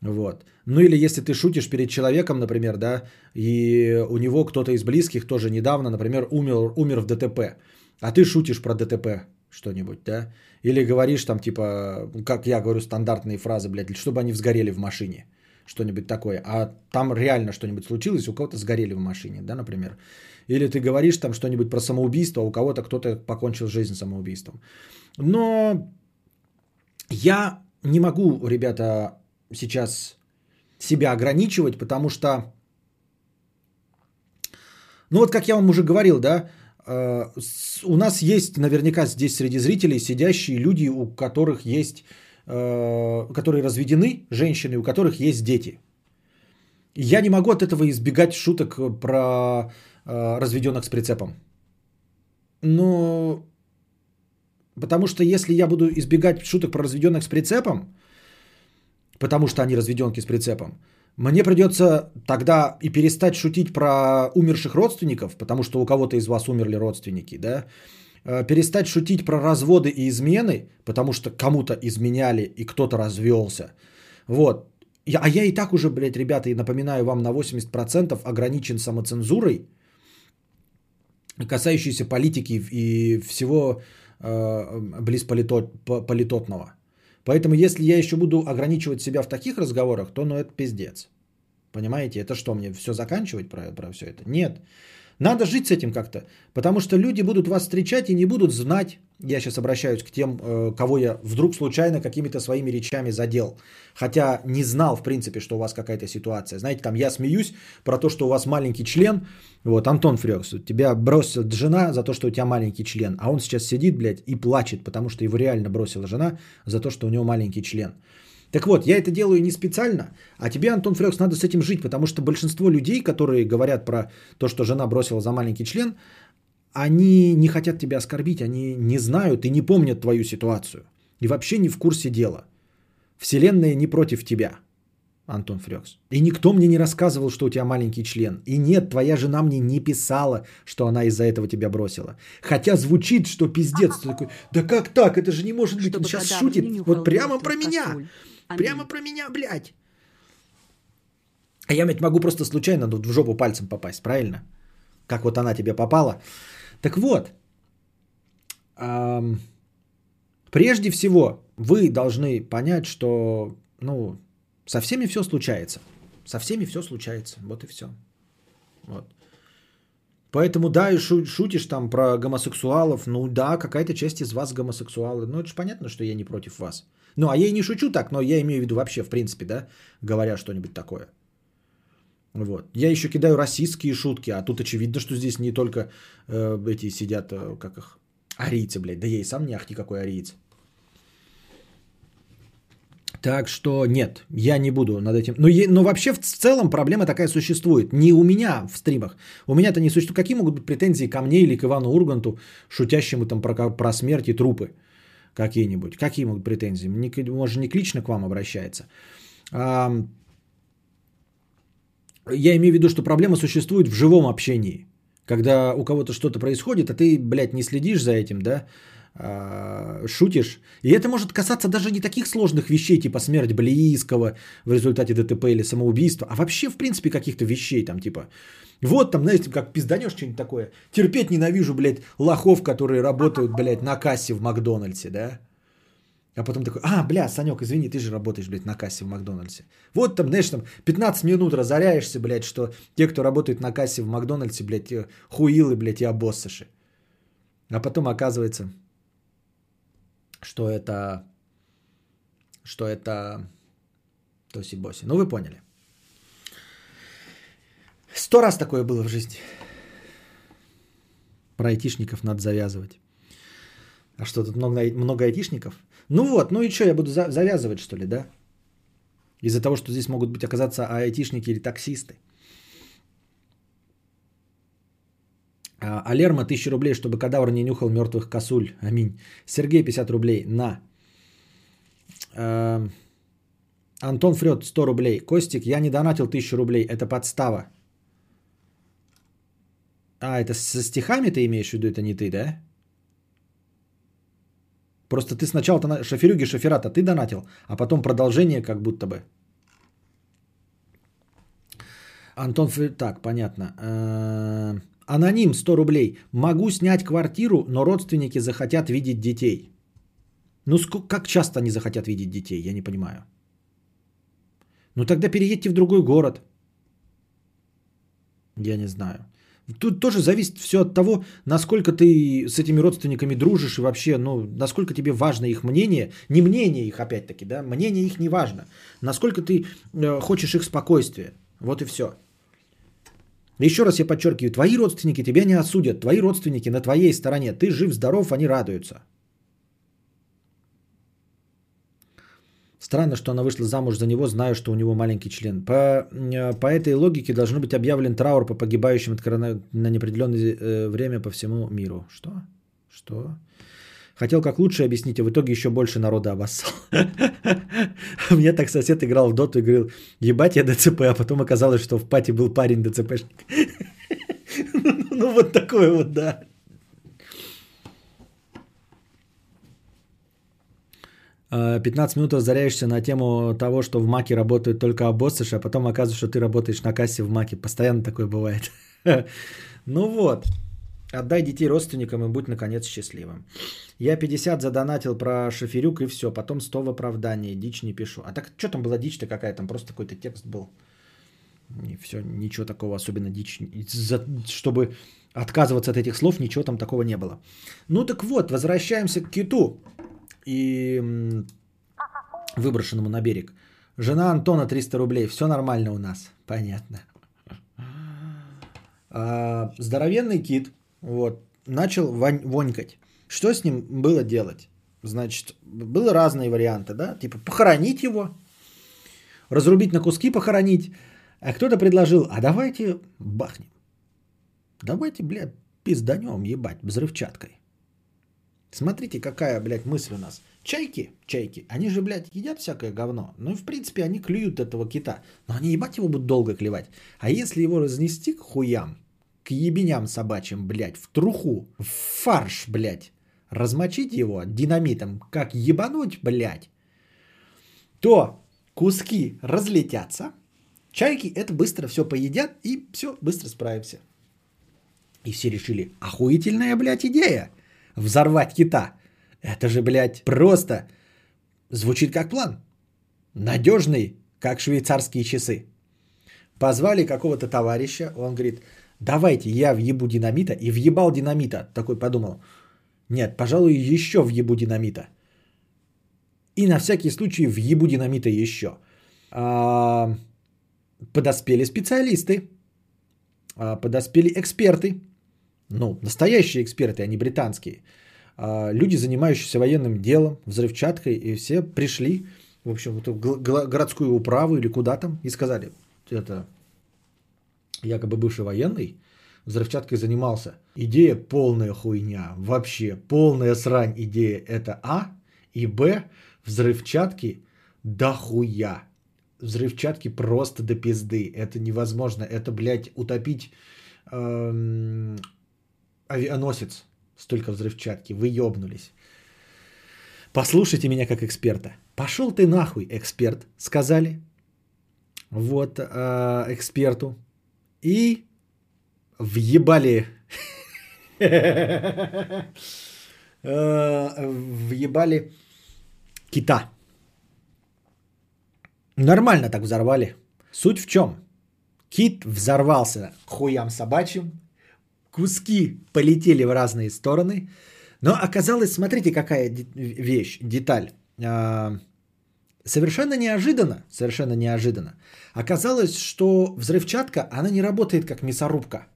Вот. Ну или если ты шутишь перед человеком, например, да, и у него кто-то из близких тоже недавно, например, умер, умер в ДТП, а ты шутишь про ДТП что-нибудь, да, или говоришь там типа, как я говорю, стандартные фразы, блядь, чтобы они сгорели в машине, что-нибудь такое, а там реально что-нибудь случилось, у кого-то сгорели в машине, да, например. Или ты говоришь там что-нибудь про самоубийство, а у кого-то кто-то покончил жизнь самоубийством. Но я не могу, ребята, сейчас себя ограничивать, потому что, ну вот как я вам уже говорил, да, э, у нас есть наверняка здесь среди зрителей сидящие люди, у которых есть, э, которые разведены, женщины, у которых есть дети. Я не могу от этого избегать шуток про э, разведенных с прицепом. Но потому что если я буду избегать шуток про разведенных с прицепом, потому что они разведенки с прицепом. Мне придется тогда и перестать шутить про умерших родственников, потому что у кого-то из вас умерли родственники, да, э, перестать шутить про разводы и измены, потому что кому-то изменяли и кто-то развелся. Вот. А я и так уже, блядь, ребята, и напоминаю вам, на 80% ограничен самоцензурой, касающейся политики и всего э, близполитотного. Поэтому если я еще буду ограничивать себя в таких разговорах, то ну это пиздец. Понимаете, это что, мне все заканчивать про, про все это? Нет. Надо жить с этим как-то, потому что люди будут вас встречать и не будут знать, я сейчас обращаюсь к тем, э, кого я вдруг случайно какими-то своими речами задел, хотя не знал, в принципе, что у вас какая-то ситуация. Знаете, там я смеюсь про то, что у вас маленький член, вот, Антон Фрекс, тебя бросила жена за то, что у тебя маленький член, а он сейчас сидит, блядь, и плачет, потому что его реально бросила жена за то, что у него маленький член. Так вот, я это делаю не специально, а тебе, Антон Фрекс, надо с этим жить, потому что большинство людей, которые говорят про то, что жена бросила за маленький член, они не хотят тебя оскорбить, они не знают и не помнят твою ситуацию. И вообще не в курсе дела. Вселенная не против тебя, Антон Фрекс. И никто мне не рассказывал, что у тебя маленький член. И нет, твоя жена мне не писала, что она из-за этого тебя бросила. Хотя звучит, что пиздец. Ты такой, да как так? Это же не может быть. Он сейчас шутит вот прямо про меня. Прямо про меня, блядь. А я ведь могу просто случайно в жопу пальцем попасть, правильно? Как вот она тебе попала. Так вот, эм, прежде всего, вы должны понять, что, ну, со всеми все случается. Со всеми все случается. Вот и все. Вот. Поэтому да, и шутишь там про гомосексуалов. Ну да, какая-то часть из вас гомосексуалы. Ну это же понятно, что я не против вас. Ну, а я и не шучу так, но я имею в виду вообще, в принципе, да, говоря что-нибудь такое. Вот. Я еще кидаю российские шутки, а тут очевидно, что здесь не только э, эти сидят, э, как их, арийцы, блядь. Да я и сам не ах никакой ариец. Так что нет, я не буду над этим. Но, но вообще в целом проблема такая существует. Не у меня в стримах. У меня-то не существует. Какие могут быть претензии ко мне или к Ивану Урганту, шутящему там про, про смерть и трупы? какие-нибудь. Какие могут претензии? Не, может, не лично к вам обращается. А, я имею в виду, что проблема существует в живом общении. Когда у кого-то что-то происходит, а ты, блядь, не следишь за этим, да, шутишь. И это может касаться даже не таких сложных вещей, типа смерть близкого в результате ДТП или самоубийства, а вообще, в принципе, каких-то вещей, там, типа, вот там, знаете, как пизданешь что-нибудь такое. Терпеть ненавижу, блядь, лохов, которые работают, блядь, на кассе в Макдональдсе, да? А потом такой, а, бля, Санек, извини, ты же работаешь, блядь, на кассе в Макдональдсе. Вот там, знаешь, там 15 минут разоряешься, блядь, что те, кто работает на кассе в Макдональдсе, блядь, э, хуилы, блядь, и обоссыши. А потом оказывается, что это, что это Тоси-боси. Ну, вы поняли. Сто раз такое было в жизни. Про айтишников надо завязывать. А что, тут много, много айтишников? Ну вот, ну и что, я буду за- завязывать, что ли, да? Из-за того, что здесь могут быть оказаться айтишники или таксисты. Алерма 1000 рублей, чтобы кадавр не нюхал мертвых косуль. Аминь. Сергей 50 рублей. На. А, Антон Фред 100 рублей. Костик, я не донатил 1000 рублей. Это подстава. А, это со стихами ты имеешь в виду, это не ты, да? Просто ты сначала шоферюги шоферата ты донатил, а потом продолжение как будто бы. Антон, так, понятно. Аноним 100 рублей. Могу снять квартиру, но родственники захотят видеть детей. Ну, как часто они захотят видеть детей, я не понимаю. Ну, тогда переедьте в другой город. Я не знаю. Тут тоже зависит все от того, насколько ты с этими родственниками дружишь и вообще, ну, насколько тебе важно их мнение. Не мнение их, опять-таки, да, мнение их не важно. Насколько ты э, хочешь их спокойствия. Вот и все. Еще раз я подчеркиваю, твои родственники тебя не осудят, твои родственники на твоей стороне. Ты жив, здоров, они радуются. Странно, что она вышла замуж за него, зная, что у него маленький член. По, э, по этой логике должен быть объявлен траур по погибающим от корона... на неопределенное э, время по всему миру. Что? Что? Хотел как лучше объяснить, а в итоге еще больше народа обоссал. Мне так сосед играл в доту и говорил, ебать я ДЦП, а потом оказалось, что в пати был парень ДЦПшник. Ну вот такое вот, да. 15 минут разоряешься на тему того, что в Маке работают только обоссыши, а потом оказывается, что ты работаешь на кассе в Маке. Постоянно такое бывает. Ну вот. Отдай детей родственникам и будь, наконец, счастливым. Я 50 задонатил про шоферюк и все. Потом 100 в оправдании. Дичь не пишу. А так, что там была дичь-то какая? Там просто какой-то текст был. И все, ничего такого особенно дичь. Чтобы отказываться от этих слов, ничего там такого не было. Ну так вот, возвращаемся к киту и выброшенному на берег. Жена Антона 300 рублей. Все нормально у нас. Понятно. А, здоровенный кит вот, начал вонь, вонькать. Что с ним было делать? Значит, было разные варианты, да? Типа похоронить его, разрубить на куски, похоронить. А кто-то предложил, а давайте бахнем. Давайте, блядь, пизданем, ебать, взрывчаткой. Смотрите, какая, блядь, мысль у нас. Чайки, чайки, они же, блядь, едят всякое говно. Ну и, в принципе, они клюют этого кита. Но они, ебать, его будут долго клевать. А если его разнести к хуям, к ебеням собачьим, блядь, в труху, в фарш, блядь, размочить его динамитом, как ебануть, блядь, то куски разлетятся, чайки это быстро все поедят и все, быстро справимся. И все решили, охуительная, блядь, идея взорвать кита. Это же, блядь, просто звучит как план. Надежный, как швейцарские часы. Позвали какого-то товарища, он говорит, давайте я въебу динамита, и въебал динамита. Такой подумал, нет, пожалуй, еще въебу динамита. И на всякий случай въебу динамита еще. А, подоспели специалисты, а, подоспели эксперты, ну, настоящие эксперты, а не британские, а, люди, занимающиеся военным делом, взрывчаткой, и все пришли, в общем, в городскую управу или куда там, и сказали, это якобы бывший военный, взрывчаткой занимался. Идея полная хуйня, вообще полная срань идея это А, и Б, взрывчатки дохуя. Взрывчатки просто до пизды. Это невозможно. Это, блядь, утопить эм, авианосец, столько взрывчатки, вы ёбнулись. Послушайте меня как эксперта. Пошел ты нахуй, эксперт, сказали. Вот э, эксперту. И въебали э, въебали кита. Нормально так взорвали. Суть в чем? Кит взорвался хуям собачьим, куски полетели в разные стороны. Но оказалось, смотрите, какая вещь, деталь. Совершенно неожиданно, совершенно неожиданно, оказалось, что взрывчатка, она не работает как мясорубка.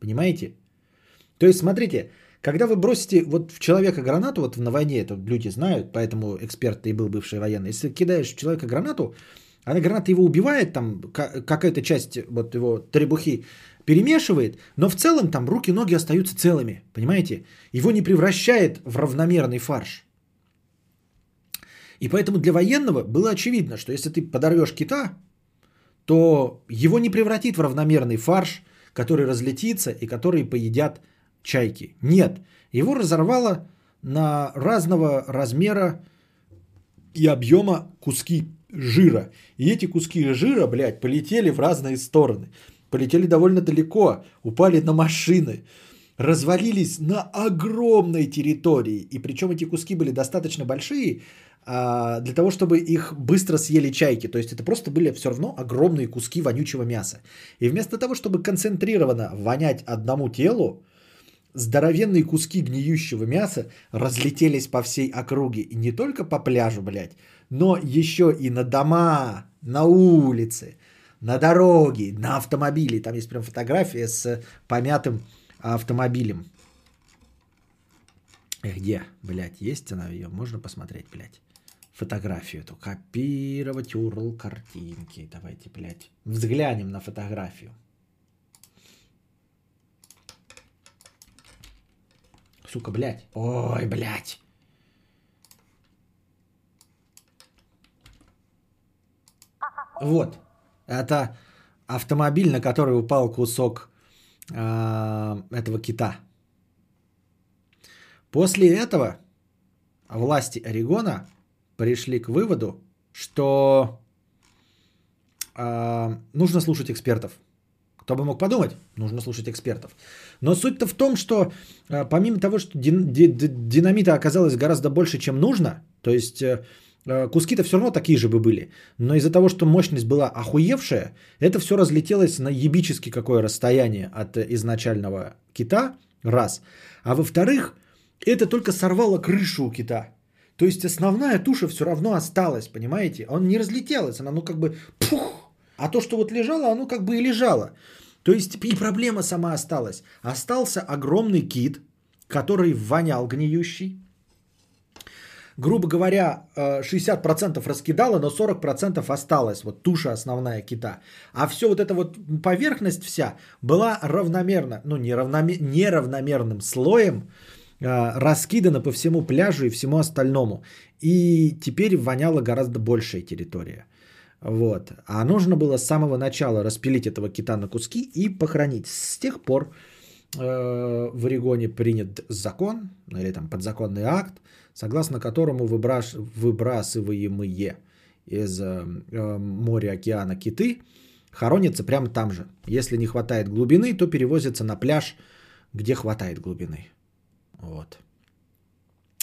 Понимаете? То есть, смотрите, когда вы бросите вот в человека гранату, вот на войне это люди знают, поэтому эксперт ты был бывший военный, если кидаешь в человека гранату, она граната его убивает, там какая-то часть вот его требухи перемешивает, но в целом там руки, ноги остаются целыми, понимаете? Его не превращает в равномерный фарш. И поэтому для военного было очевидно, что если ты подорвешь кита, то его не превратит в равномерный фарш, который разлетится и который поедят чайки. Нет, его разорвало на разного размера и объема куски жира. И эти куски жира, блядь, полетели в разные стороны. Полетели довольно далеко, упали на машины, развалились на огромной территории. И причем эти куски были достаточно большие, для того, чтобы их быстро съели чайки. То есть это просто были все равно огромные куски вонючего мяса. И вместо того, чтобы концентрированно вонять одному телу, здоровенные куски гниющего мяса разлетелись по всей округе. И не только по пляжу, блядь, но еще и на дома, на улице, на дороге, на автомобиле. Там есть прям фотография с помятым автомобилем. Где, блядь, есть она ее? Можно посмотреть, блядь фотографию эту, копировать URL картинки. Давайте, блядь, взглянем на фотографию. Сука, блядь. Ой, блядь. Вот. Это автомобиль, на который упал кусок э, этого кита. После этого власти Орегона пришли к выводу, что э, нужно слушать экспертов. Кто бы мог подумать, нужно слушать экспертов. Но суть-то в том, что э, помимо того, что дин, ди, динамита оказалось гораздо больше, чем нужно, то есть э, э, куски-то все равно такие же бы были, но из-за того, что мощность была охуевшая, это все разлетелось на ебически какое расстояние от изначального кита, раз. А во-вторых, это только сорвало крышу у кита. То есть основная туша все равно осталась, понимаете? Он не разлетелась, она ну как бы пух. А то, что вот лежало, оно как бы и лежало. То есть и проблема сама осталась. Остался огромный кит, который вонял гниющий. Грубо говоря, 60% э, раскидало, но 40% осталось. Вот туша основная кита. А все вот эта вот поверхность вся была равномерно, ну не равномер, неравномерным слоем раскидано по всему пляжу и всему остальному. И теперь воняла гораздо большая территория. Вот. А нужно было с самого начала распилить этого кита на куски и похоронить. С тех пор э, в Орегоне принят закон, или там подзаконный акт, согласно которому выбраш, выбрасываемые из э, э, моря, океана киты хоронятся прямо там же. Если не хватает глубины, то перевозятся на пляж, где хватает глубины. Вот.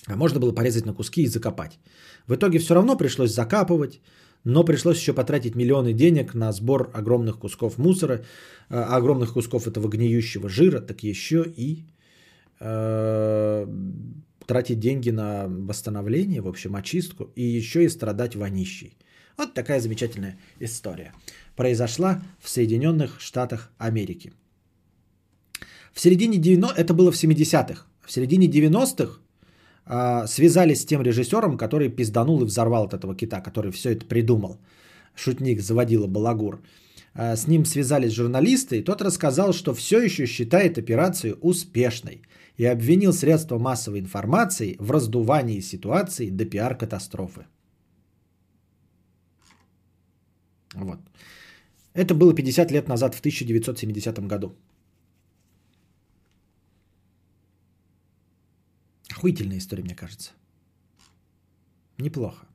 А можно было порезать на куски и закопать. В итоге все равно пришлось закапывать, но пришлось еще потратить миллионы денег на сбор огромных кусков мусора, а, огромных кусков этого гниющего жира, так еще и э, тратить деньги на восстановление, в общем, очистку, и еще и страдать вонищей. Вот такая замечательная история. Произошла в Соединенных Штатах Америки. В середине 90 это было в 70-х в середине 90-х э, связались с тем режиссером, который пизданул и взорвал от этого кита, который все это придумал. Шутник заводила Балагур. Э, с ним связались журналисты, и тот рассказал, что все еще считает операцию успешной и обвинил средства массовой информации в раздувании ситуации до пиар-катастрофы. Вот. Это было 50 лет назад, в 1970 году. Охуительная история, мне кажется. Неплохо.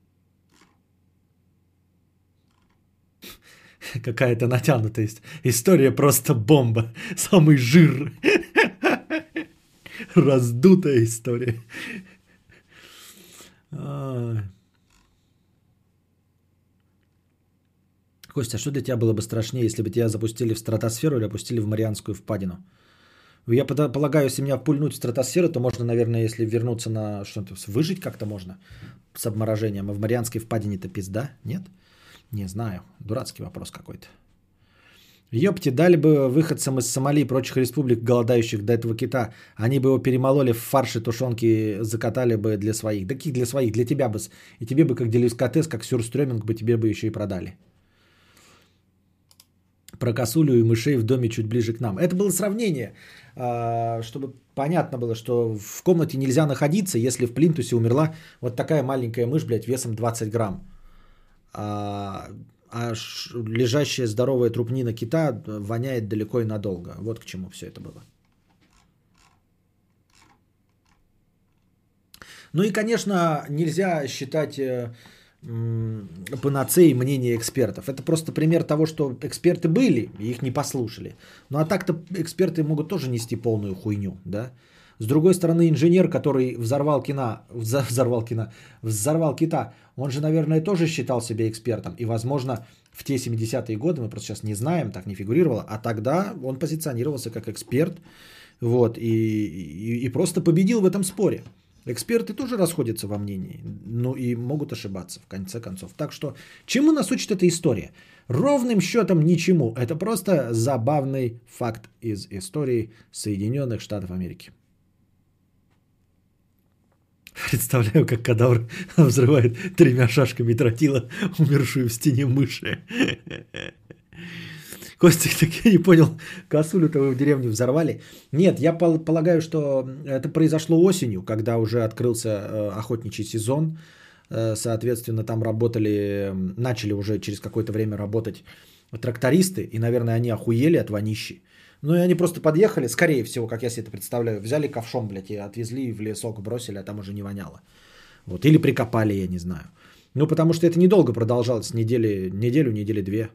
Какая-то натянутая история, просто бомба. Самый жир. Раздутая история. Костя, а что для тебя было бы страшнее, если бы тебя запустили в стратосферу или опустили в Марианскую впадину? Я полагаю, если меня пульнуть в стратосферу, то можно, наверное, если вернуться на что-то, выжить как-то можно с обморожением. А в Марианской впадине-то пизда? Нет? Не знаю. Дурацкий вопрос какой-то. Ёпте, дали бы выходцам из Сомали и прочих республик, голодающих до этого кита, они бы его перемололи в фарши тушенки, закатали бы для своих. Да каких для своих? Для тебя бы. И тебе бы как делискатес, как сюрстреминг бы тебе бы еще и продали. Про косулю и мышей в доме чуть ближе к нам. Это было сравнение, чтобы понятно было, что в комнате нельзя находиться, если в плинтусе умерла вот такая маленькая мышь, блядь, весом 20 грамм. А, а лежащая здоровая трупнина кита воняет далеко и надолго. Вот к чему все это было. Ну и, конечно, нельзя считать панацеей мнения экспертов. Это просто пример того, что эксперты были, и их не послушали. Ну а так-то эксперты могут тоже нести полную хуйню, да? С другой стороны, инженер, который взорвал кино, взорвал кино, взорвал кита, он же, наверное, тоже считал себя экспертом. И, возможно, в те 70-е годы, мы просто сейчас не знаем, так не фигурировало, а тогда он позиционировался как эксперт, вот, и, и, и просто победил в этом споре. Эксперты тоже расходятся во мнении, ну и могут ошибаться в конце концов. Так что, чему нас учит эта история? Ровным счетом ничему. Это просто забавный факт из истории Соединенных Штатов Америки. Представляю, как кадавр взрывает тремя шашками тротила умершую в стене мыши. Костик, так я не понял, косулю-то вы в деревне взорвали. Нет, я полагаю, что это произошло осенью, когда уже открылся э, охотничий сезон. Э, соответственно, там работали, начали уже через какое-то время работать трактористы, и, наверное, они охуели от вонищи. Ну и они просто подъехали, скорее всего, как я себе это представляю, взяли ковшом, блядь, и отвезли в лесок, бросили, а там уже не воняло. Вот. Или прикопали, я не знаю. Ну, потому что это недолго продолжалось, недели, неделю, недели две.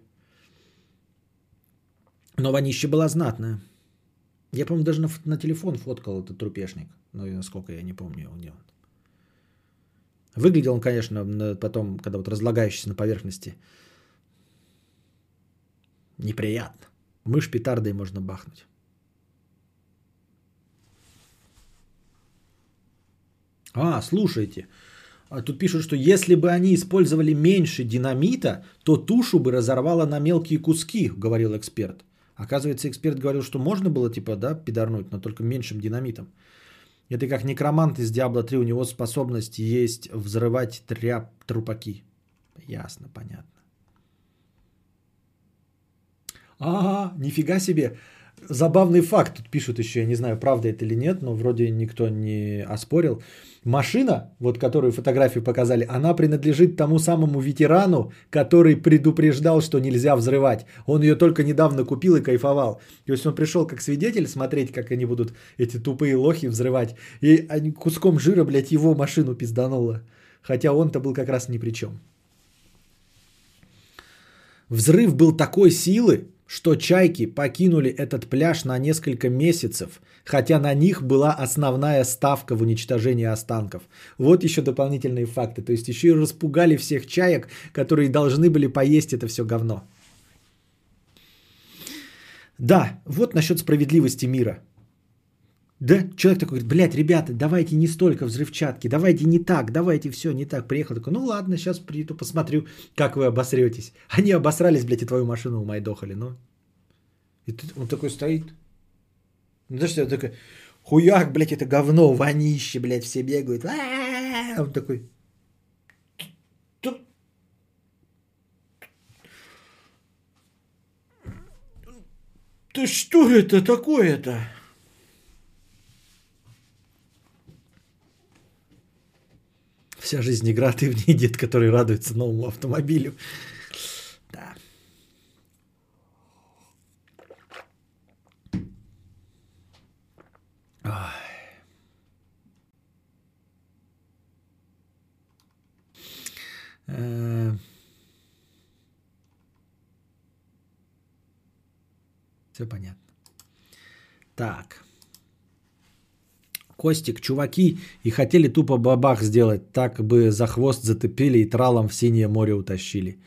Но вонище была знатная. Я, по-моему, даже на, на телефон фоткал этот трупешник. Ну, насколько я не помню, где он. Выглядел он, конечно, потом, когда вот разлагающийся на поверхности, неприятно. Мышь петардой можно бахнуть. А, слушайте. А тут пишут, что если бы они использовали меньше динамита, то тушу бы разорвало на мелкие куски, говорил эксперт. Оказывается, эксперт говорил, что можно было, типа, да, пидорнуть, но только меньшим динамитом. Это как некромант из Diablo 3, у него способность есть взрывать тряп трупаки. Ясно, понятно. А, нифига себе. Забавный факт тут пишут еще, я не знаю, правда это или нет, но вроде никто не оспорил. Машина, вот которую фотографию показали, она принадлежит тому самому ветерану, который предупреждал, что нельзя взрывать. Он ее только недавно купил и кайфовал. То есть он пришел как свидетель смотреть, как они будут эти тупые лохи взрывать. И они куском жира, блядь, его машину пиздануло. Хотя он-то был как раз ни при чем. Взрыв был такой силы, что чайки покинули этот пляж на несколько месяцев, хотя на них была основная ставка в уничтожении останков. Вот еще дополнительные факты. То есть еще и распугали всех чаек, которые должны были поесть это все говно. Да, вот насчет справедливости мира. Да, человек такой говорит, блядь, ребята, давайте не столько взрывчатки, давайте не так, давайте все не так. Приехал такой, ну ладно, сейчас приду, посмотрю, как вы обосретесь. Они обосрались, блядь, и твою машину умайдохали, ну. И тут он такой стоит. Ну, знаешь, я такой, хуяк, блядь, это говно, вонище, блядь, все бегают. А он такой, ты что это такое-то? Вся жизнь игра, ты в ней дед, который радуется новому автомобилю. Да. Э. Все понятно. Так. Костик, чуваки, и хотели тупо бабах сделать, так бы за хвост затопили и тралом в синее море утащили.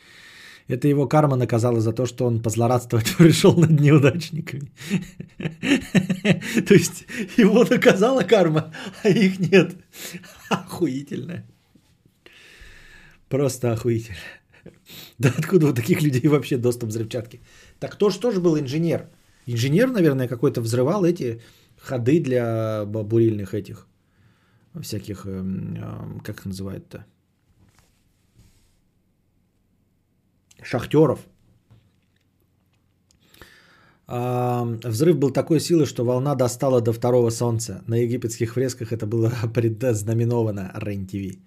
Это его карма наказала за то, что он позлорадствовать пришел над неудачниками. То есть его наказала карма, а их нет. Охуительно. Просто охуительно. Да откуда у таких людей вообще доступ взрывчатки? Так кто же тоже был инженер? Инженер, наверное, какой-то взрывал эти ходы для бурильных этих всяких, эм, как называют-то, шахтеров. Взрыв был такой силы, что волна достала до второго солнца. На египетских фресках это было предзнаменовано РЕН-ТВ.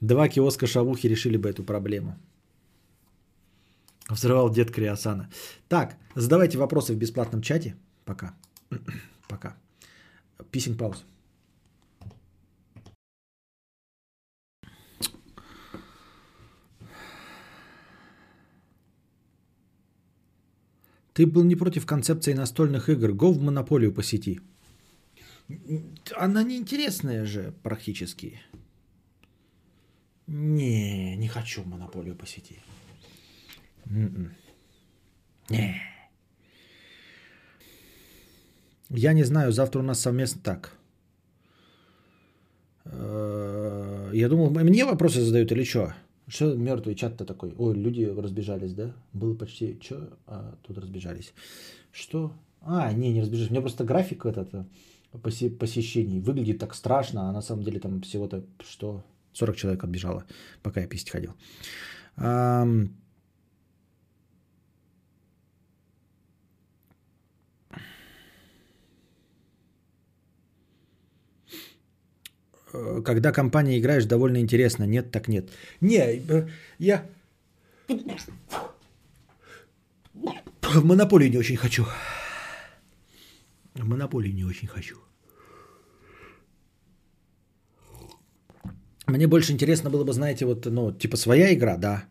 Два киоска шавухи решили бы эту проблему. Взрывал дед Криосана. Так, задавайте вопросы в бесплатном чате. Пока. Пока. Писинг пауз. Ты был не против концепции настольных игр. Го в монополию по сети. Она неинтересная же практически. Не, не хочу монополию по сети. М-м. Не. Я не знаю, завтра у нас совместно так. Э, я думал, мне вопросы задают или что? Что мертвый чат-то такой? Ой, люди разбежались, да? Было почти... Что? А, тут разбежались. Что? А, не, не разбежались. У меня просто график этот э, посещений выглядит так страшно, а на самом деле там всего-то что? 40 человек отбежало, пока я писать ходил. Когда компания играешь, довольно интересно. Нет, так нет. Не, э, я в монополию не очень хочу. В монополию не очень хочу. Мне больше интересно было бы, знаете, вот, ну, типа своя игра, да,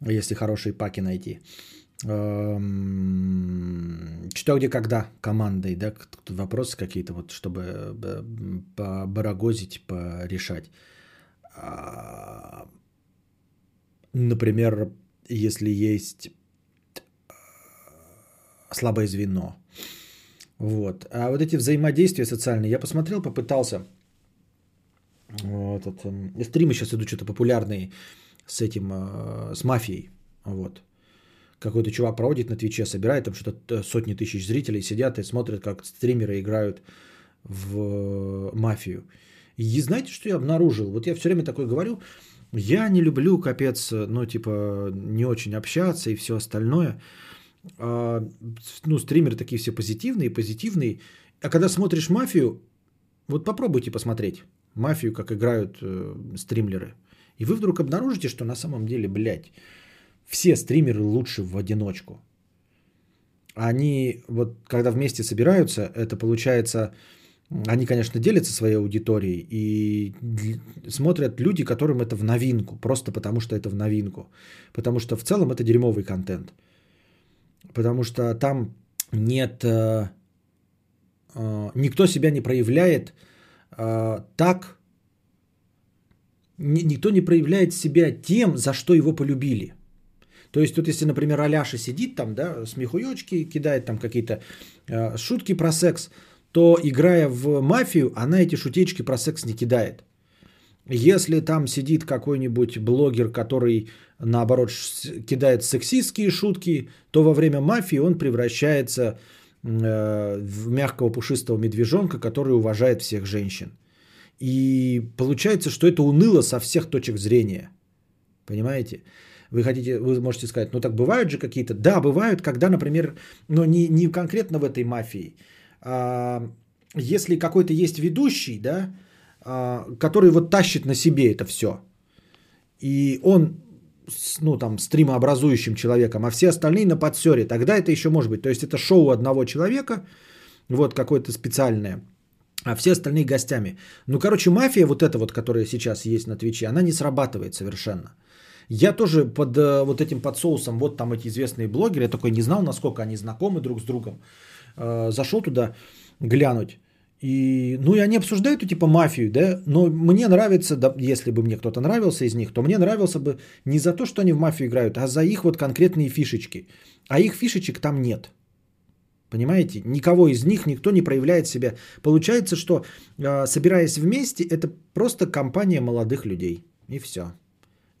если хорошие паки найти. Эм, что, где, когда командой, да, вопросы какие-то, вот, чтобы э, побарагозить, порешать. А, например, если есть э, слабое звено. Вот. А вот эти взаимодействия социальные, я посмотрел, попытался. Этот, эм, стримы сейчас идут что-то популярные с этим, э, с мафией. Вот какой-то чувак проводит на Твиче, собирает там что-то э, сотни тысяч зрителей, сидят и смотрят, как стримеры играют в э, мафию. И знаете, что я обнаружил? Вот я все время такое говорю, я не люблю, капец, ну, типа, не очень общаться и все остальное. А, ну, стримеры такие все позитивные, позитивные. А когда смотришь мафию, вот попробуйте посмотреть мафию, как играют э, стримлеры. И вы вдруг обнаружите, что на самом деле, блядь, все стримеры лучше в одиночку. Они вот когда вместе собираются, это получается, они, конечно, делятся своей аудиторией и смотрят люди, которым это в новинку, просто потому что это в новинку. Потому что в целом это дерьмовый контент. Потому что там нет... Э, э, никто себя не проявляет э, так... Никто не проявляет себя тем, за что его полюбили – то есть тут, если, например, Аляша сидит там, да, смехуёчки, кидает там какие-то э, шутки про секс, то играя в мафию, она эти шутечки про секс не кидает. Если там сидит какой-нибудь блогер, который, наоборот, кидает сексистские шутки, то во время мафии он превращается э, в мягкого пушистого медвежонка, который уважает всех женщин. И получается, что это уныло со всех точек зрения. Понимаете? Вы хотите, вы можете сказать, ну так бывают же какие-то. Да, бывают, когда, например, но не, не конкретно в этой мафии. А, если какой-то есть ведущий, да, а, который вот тащит на себе это все. И он ну, там, стримообразующим человеком, а все остальные на подсере, тогда это еще может быть. То есть это шоу одного человека, вот какое-то специальное, а все остальные гостями. Ну, короче, мафия вот эта вот, которая сейчас есть на Твиче, она не срабатывает совершенно. Я тоже под э, вот этим под соусом, вот там эти известные блогеры, я такой не знал, насколько они знакомы друг с другом. Э, зашел туда глянуть. И, ну, и они обсуждают, типа, мафию, да, но мне нравится, да, если бы мне кто-то нравился из них, то мне нравился бы не за то, что они в мафию играют, а за их вот конкретные фишечки. А их фишечек там нет. Понимаете? Никого из них никто не проявляет себя. Получается, что э, собираясь вместе, это просто компания молодых людей. И все.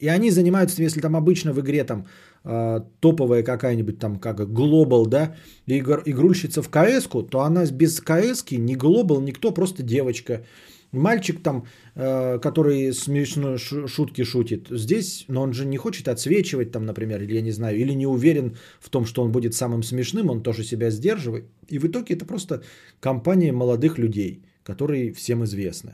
И они занимаются, если там обычно в игре там э, топовая какая-нибудь там как Global, да, игр, игрульщица в кс то она без кс ни Global, никто, просто девочка. Мальчик там, э, который смешно шутки шутит, здесь, но он же не хочет отсвечивать там, например, или я не знаю, или не уверен в том, что он будет самым смешным, он тоже себя сдерживает. И в итоге это просто компания молодых людей, которые всем известны.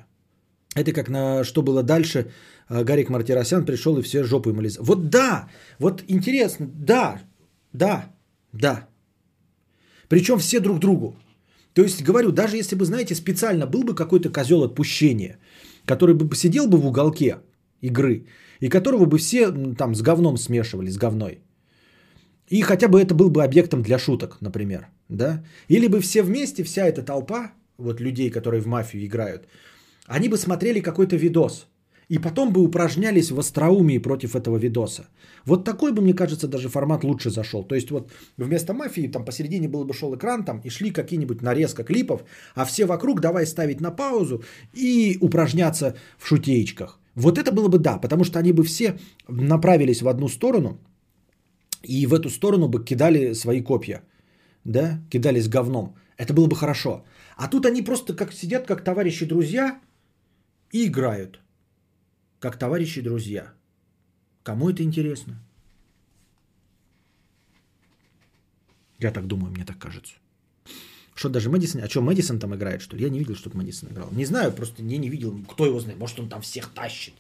Это как на что было дальше, э, Гарик Мартиросян пришел и все жопы ему. Вот да, вот интересно, да, да, да. Причем все друг другу. То есть, говорю, даже если бы, знаете, специально был бы какой-то козел отпущения, который бы сидел бы в уголке игры, и которого бы все там с говном смешивали, с говной. И хотя бы это был бы объектом для шуток, например. Да? Или бы все вместе, вся эта толпа, вот людей, которые в мафию играют, они бы смотрели какой-то видос. И потом бы упражнялись в остроумии против этого видоса. Вот такой бы, мне кажется, даже формат лучше зашел. То есть вот вместо мафии там посередине был бы шел экран там и шли какие-нибудь нарезка клипов, а все вокруг давай ставить на паузу и упражняться в шутеечках. Вот это было бы да, потому что они бы все направились в одну сторону и в эту сторону бы кидали свои копья, да, кидались говном. Это было бы хорошо. А тут они просто как сидят, как товарищи друзья и играют – как товарищи и друзья. Кому это интересно? Я так думаю, мне так кажется. Что даже Мэдисон... А что, Мэдисон там играет, что ли? Я не видел, чтобы Мэдисон играл. Не знаю, просто не, не видел. Кто его знает? Может, он там всех тащит.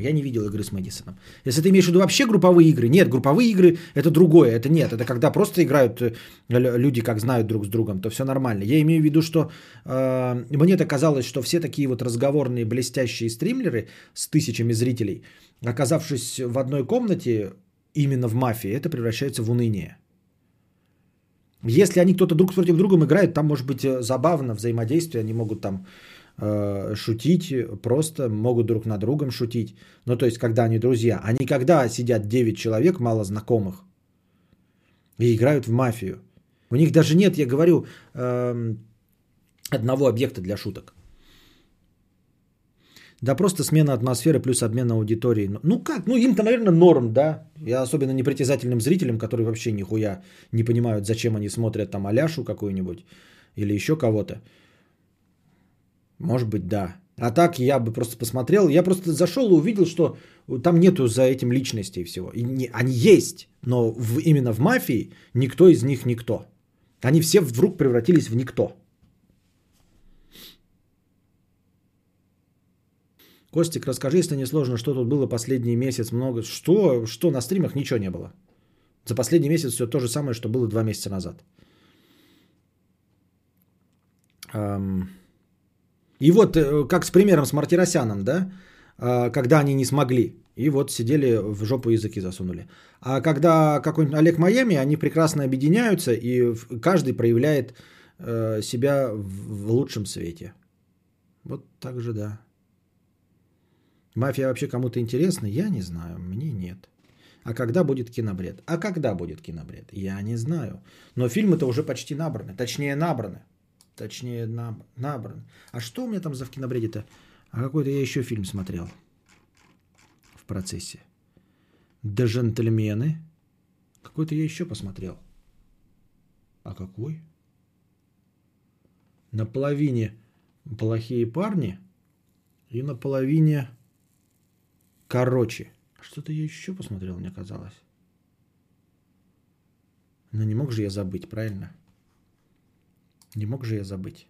Я не видел игры с Мэдисоном. Если ты имеешь в виду вообще групповые игры, нет, групповые игры это другое, это нет, это когда просто играют э, люди, как знают друг с другом, то все нормально. Я имею в виду, что э, мне это казалось, что все такие вот разговорные блестящие стримлеры с тысячами зрителей, оказавшись в одной комнате, именно в мафии, это превращается в уныние. Если они кто-то друг против друга играют, там может быть э, забавно взаимодействие, они могут там шутить, просто могут друг на другом шутить. Ну, то есть, когда они друзья. А не когда сидят 9 человек, мало знакомых, и играют в мафию. У них даже нет, я говорю, эм, одного объекта для шуток. Да просто смена атмосферы плюс обмен аудиторией. Ну, ну как? Ну им-то, наверное, норм, да? Я особенно непритязательным зрителям, которые вообще нихуя не понимают, зачем они смотрят там Аляшу какую-нибудь или еще кого-то. Может быть, да. А так я бы просто посмотрел. Я просто зашел и увидел, что там нету за этим личностей всего. И не, они есть, но в, именно в мафии никто из них никто. Они все вдруг превратились в никто. Костик, расскажи, если не сложно, что тут было последний месяц много. Что? Что на стримах ничего не было. За последний месяц все то же самое, что было два месяца назад. Эм... И вот э, как с примером с Мартиросяном, да, а, когда они не смогли, и вот сидели в жопу языки засунули. А когда какой-нибудь Олег Майами, они прекрасно объединяются, и каждый проявляет э, себя в лучшем свете. Вот так же, да. Мафия вообще кому-то интересна? Я не знаю, мне нет. А когда будет кинобред? А когда будет кинобред? Я не знаю. Но фильмы-то уже почти набраны. Точнее, набраны. Точнее, набран. А что у меня там за в кинобреде-то? А какой-то я еще фильм смотрел в процессе. Да джентльмены. Какой-то я еще посмотрел. А какой? На половине плохие парни и на половине короче. Что-то я еще посмотрел, мне казалось. Но не мог же я забыть, правильно? Не мог же я забыть.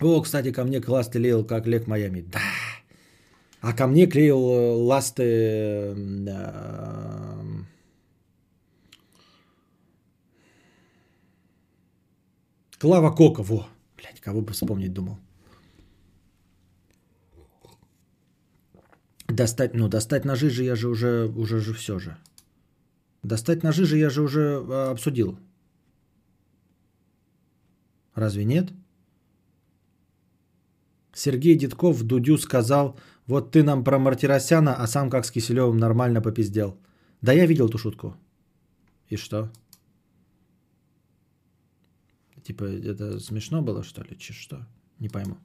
О, кстати, ко мне класс клеил, как Лек Майами. Да. А ко мне клеил э, ласты... Клава Кока, во. Блядь, кого бы вспомнить думал. Достать, ну, достать ножи же я же уже, уже же все же. Достать ножи же я же уже а, обсудил. Разве нет? Сергей Дедков в Дудю сказал, вот ты нам про Мартиросяна, а сам как с Киселевым нормально попиздел. Да я видел ту шутку. И что? Типа, это смешно было, что ли? Че что? Не пойму.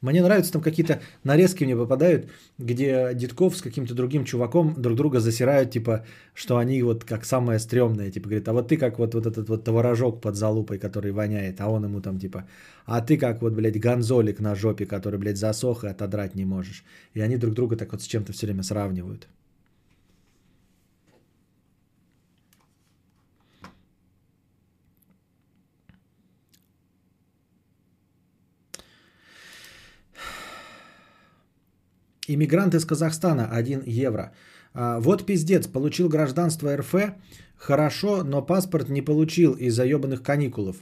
Мне нравятся там какие-то нарезки мне попадают, где Дедков с каким-то другим чуваком друг друга засирают, типа, что они вот как самое стрёмное, типа, говорит, а вот ты как вот, вот этот вот творожок под залупой, который воняет, а он ему там, типа, а ты как вот, блядь, гонзолик на жопе, который, блядь, засох и отодрать не можешь. И они друг друга так вот с чем-то все время сравнивают. Иммигрант из Казахстана 1 евро. А, вот пиздец, получил гражданство РФ, хорошо, но паспорт не получил из-за ебаных каникулов.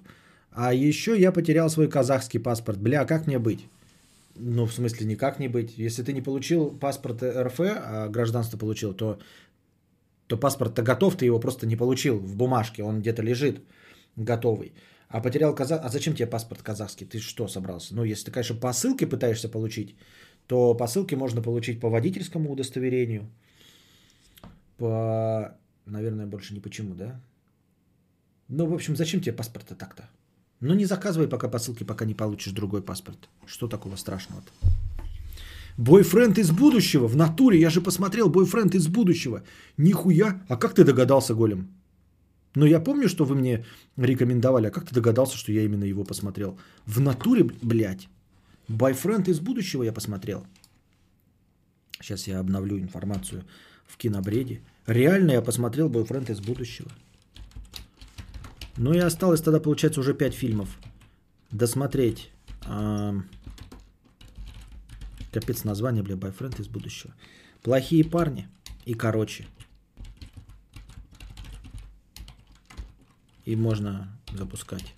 А еще я потерял свой казахский паспорт. Бля, как мне быть? Ну, в смысле, никак не быть. Если ты не получил паспорт РФ, а гражданство получил, то, то паспорт-то готов, ты его просто не получил в бумажке, он где-то лежит готовый. А потерял казах... А зачем тебе паспорт казахский? Ты что собрался? Ну, если ты, конечно, по ссылке пытаешься получить, то по ссылке можно получить по водительскому удостоверению, по, наверное, больше не почему, да? Ну, в общем, зачем тебе паспорт так-то? Ну, не заказывай пока по ссылке, пока не получишь другой паспорт. Что такого страшного-то? Бойфренд из будущего, в натуре, я же посмотрел, бойфренд из будущего. Нихуя, а как ты догадался, Голем? Ну, я помню, что вы мне рекомендовали, а как ты догадался, что я именно его посмотрел? В натуре, блядь. Бойфренд из будущего я посмотрел. Сейчас я обновлю информацию в кинобреде. Реально я посмотрел Бойфренд из будущего. Ну и осталось тогда, получается, уже 5 фильмов. Досмотреть. Капец название, бля, Бойфренд из будущего. Плохие парни и короче. И можно запускать.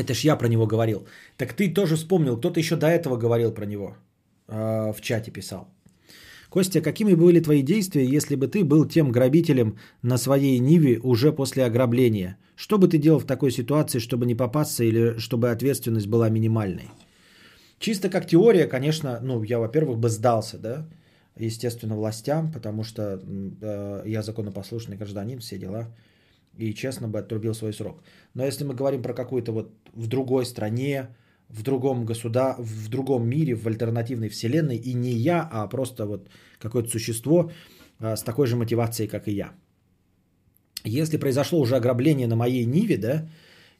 Это ж я про него говорил. Так ты тоже вспомнил, кто-то еще до этого говорил про него. Э, в чате писал. Костя, какими были твои действия, если бы ты был тем грабителем на своей Ниве уже после ограбления? Что бы ты делал в такой ситуации, чтобы не попасться или чтобы ответственность была минимальной? Чисто как теория, конечно, ну, я, во-первых, бы сдался, да, естественно, властям, потому что э, я законопослушный гражданин, все дела и честно бы отрубил свой срок. Но если мы говорим про какую-то вот в другой стране, в другом государ... в другом мире, в альтернативной вселенной, и не я, а просто вот какое-то существо а, с такой же мотивацией, как и я. Если произошло уже ограбление на моей Ниве, да,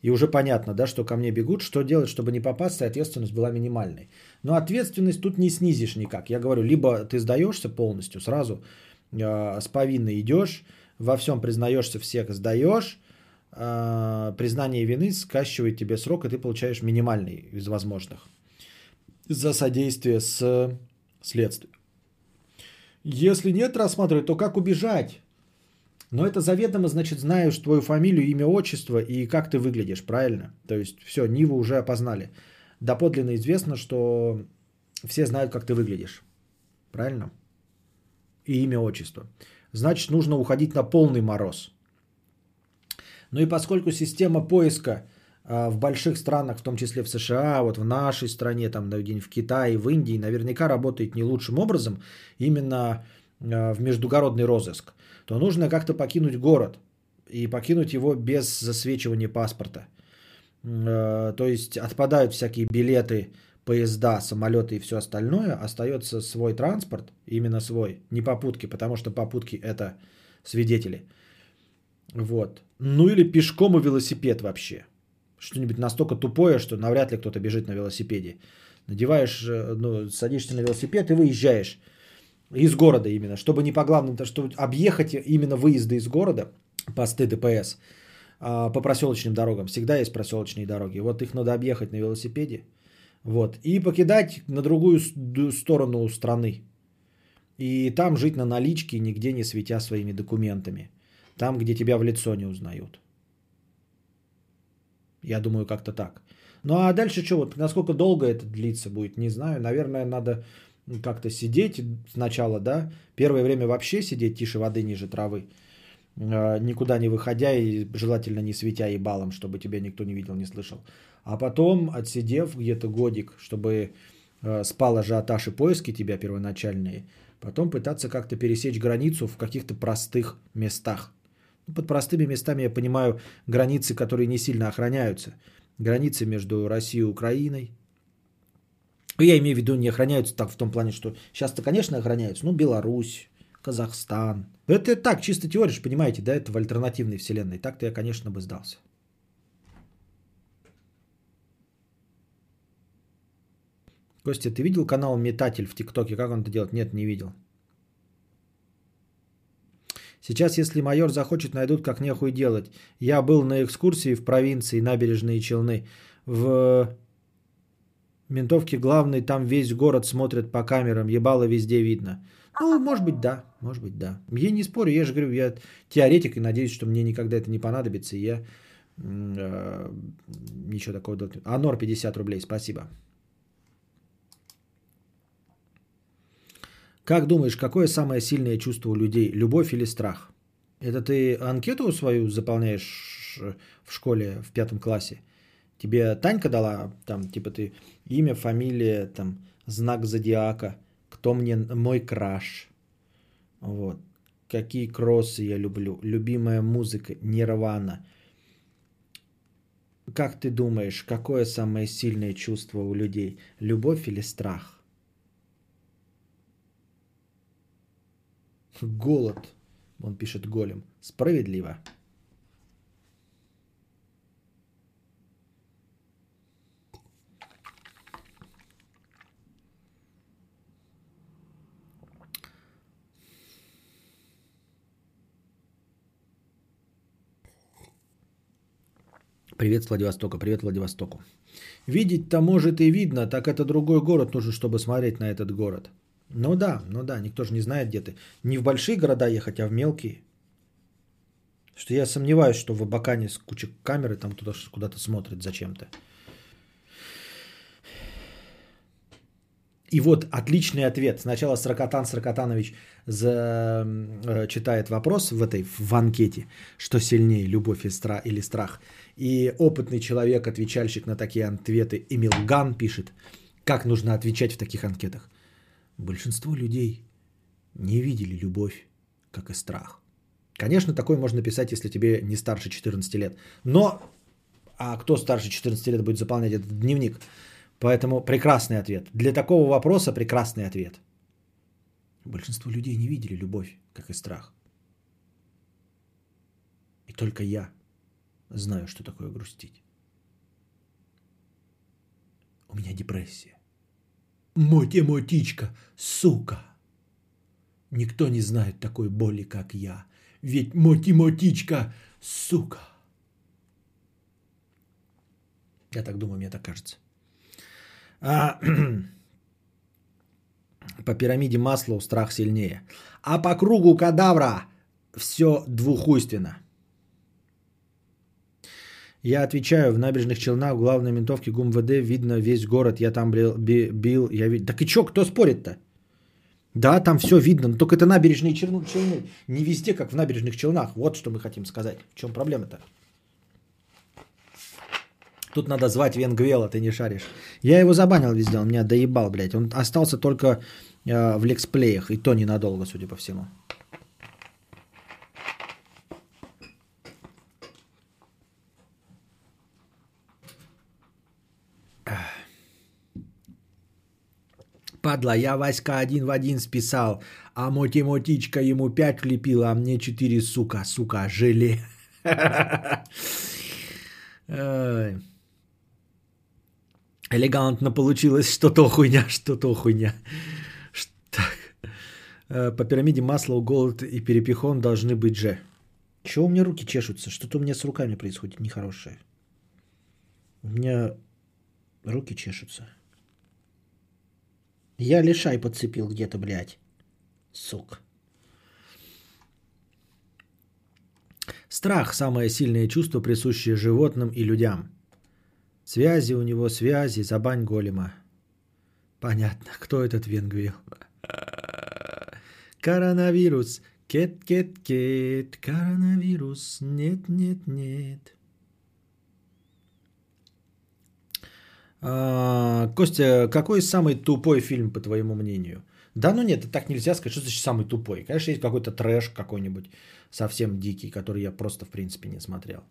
и уже понятно, да, что ко мне бегут, что делать, чтобы не попасться, и ответственность была минимальной. Но ответственность тут не снизишь никак. Я говорю, либо ты сдаешься полностью, сразу э, с повинной идешь, во всем признаешься, всех сдаешь, э, признание вины скачивает тебе срок, и ты получаешь минимальный из возможных за содействие с следствием. Если нет рассматривать, то как убежать? Но это заведомо, значит, знаешь твою фамилию, имя, отчество и как ты выглядишь, правильно? То есть все, Ниву уже опознали. Доподлинно известно, что все знают, как ты выглядишь. Правильно? И имя, отчество значит нужно уходить на полный мороз. Ну и поскольку система поиска а, в больших странах, в том числе в США, вот в нашей стране, там в Китае, в Индии, наверняка работает не лучшим образом, именно а, в междугородный розыск, то нужно как-то покинуть город и покинуть его без засвечивания паспорта. А, то есть отпадают всякие билеты поезда, самолеты и все остальное, остается свой транспорт, именно свой, не попутки, потому что попутки это свидетели. Вот. Ну или пешком и велосипед вообще. Что-нибудь настолько тупое, что навряд ли кто-то бежит на велосипеде. Надеваешь, э, ну, садишься на велосипед и выезжаешь из города именно, чтобы не по главным, то чтобы объехать именно выезды из города, посты ДПС, а, по проселочным дорогам. Всегда есть проселочные дороги. Вот их надо объехать на велосипеде. Вот. И покидать на другую сторону страны. И там жить на наличке, нигде не светя своими документами. Там, где тебя в лицо не узнают. Я думаю, как-то так. Ну а дальше что, вот насколько долго это длиться будет, не знаю. Наверное, надо как-то сидеть сначала, да. Первое время вообще сидеть тише воды, ниже травы. Э, никуда не выходя и желательно не светя ебалом, чтобы тебя никто не видел, не слышал. А потом, отсидев где-то годик, чтобы э, спал ажиотаж и поиски тебя первоначальные, потом пытаться как-то пересечь границу в каких-то простых местах. Ну, под простыми местами я понимаю границы, которые не сильно охраняются. Границы между Россией и Украиной. Ну, я имею в виду, не охраняются так в том плане, что сейчас-то, конечно, охраняются. Ну, Беларусь, Казахстан. Это так, чисто теория, понимаете, да, это в альтернативной вселенной. Так-то я, конечно, бы сдался. Костя, ты видел канал Метатель в ТикТоке? Как он это делает? Нет, не видел. Сейчас, если майор захочет, найдут как нехуй делать. Я был на экскурсии в провинции Набережные Челны. В ментовке главный, там весь город смотрят по камерам, ебало везде видно. Ну, может быть, да, может быть, да. Я не спорю, я же говорю, я теоретик и надеюсь, что мне никогда это не понадобится, и я э, ничего такого... Анор 50 рублей, спасибо. Как думаешь, какое самое сильное чувство у людей? Любовь или страх? Это ты анкету свою заполняешь в школе в пятом классе? Тебе Танька дала, там, типа ты имя, фамилия, там, знак зодиака, кто мне мой краш. Вот. Какие кроссы я люблю. Любимая музыка, Нирвана. Как ты думаешь, какое самое сильное чувство у людей? Любовь или страх? Голод, он пишет голем. Справедливо. Привет Владивостока, привет Владивостоку. Видеть-то может и видно, так это другой город нужен, чтобы смотреть на этот город. Ну да, ну да, никто же не знает, где ты. Не в большие города ехать, а в мелкие. Что я сомневаюсь, что в Абакане с кучей камеры там туда куда-то смотрит зачем-то. И вот отличный ответ. Сначала Сракотан Сракотанович за, э, читает вопрос в этой в анкете, что сильнее, любовь или страх. И опытный человек, отвечальщик на такие ответы, Эмил Ган пишет, как нужно отвечать в таких анкетах. Большинство людей не видели любовь, как и страх. Конечно, такое можно писать, если тебе не старше 14 лет. Но, а кто старше 14 лет будет заполнять этот дневник? Поэтому прекрасный ответ. Для такого вопроса прекрасный ответ. Большинство людей не видели любовь, как и страх. И только я знаю, что такое грустить. У меня депрессия. Мотимотичка, сука. Никто не знает такой боли, как я. Ведь Мотимотичка, сука. Я так думаю, мне так кажется. А, по пирамиде Маслоу страх сильнее. А по кругу кадавра все двухуйственно. Я отвечаю, в набережных Челнах, в главной ментовке ГУМВД видно весь город. Я там бил, бил я вид... Так и чё, кто спорит-то? Да, там все видно, но только это набережные Челны. Не везде, как в набережных Челнах. Вот что мы хотим сказать. В чем проблема-то? Тут надо звать Венгвела, ты не шаришь. Я его забанил везде, он меня доебал, блядь. Он остался только э, в лексплеях, и то ненадолго, судя по всему. Падла, я Васька один в один списал, а математичка ему пять влепила, а мне четыре, сука, сука, желе. Элегантно получилось, что-то хуйня, что-то хуйня. Так. Э, по пирамиде масла, голод и перепихон должны быть же. Чего у меня руки чешутся? Что-то у меня с руками происходит нехорошее. У меня руки чешутся. Я лишай подцепил где-то, блядь. Сука. Страх – самое сильное чувство, присущее животным и людям. Связи у него, связи, забань голема. Понятно, кто этот Венгвил? Коронавирус, Кет, кет, кет, коронавирус, нет, нет, нет. А, Костя, какой самый тупой фильм, по твоему мнению? Да ну нет, так нельзя сказать, что значит самый тупой. Конечно, есть какой-то трэш какой-нибудь совсем дикий, который я просто в принципе не смотрел.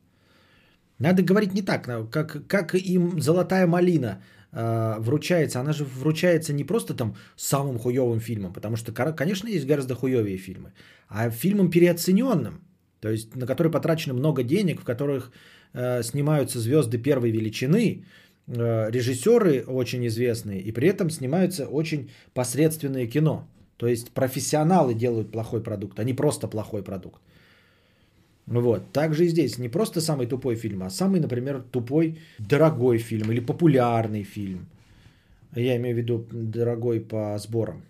Надо говорить не так, как, как им «Золотая малина» э, вручается. Она же вручается не просто там самым хуевым фильмом, потому что, конечно, есть гораздо хуевые фильмы, а фильмом переоцененным, то есть на который потрачено много денег, в которых э, снимаются звезды первой величины, э, режиссеры очень известные, и при этом снимаются очень посредственное кино. То есть профессионалы делают плохой продукт, а не просто плохой продукт. Вот. Также и здесь не просто самый тупой фильм, а самый, например, тупой дорогой фильм или популярный фильм. Я имею в виду дорогой по сборам.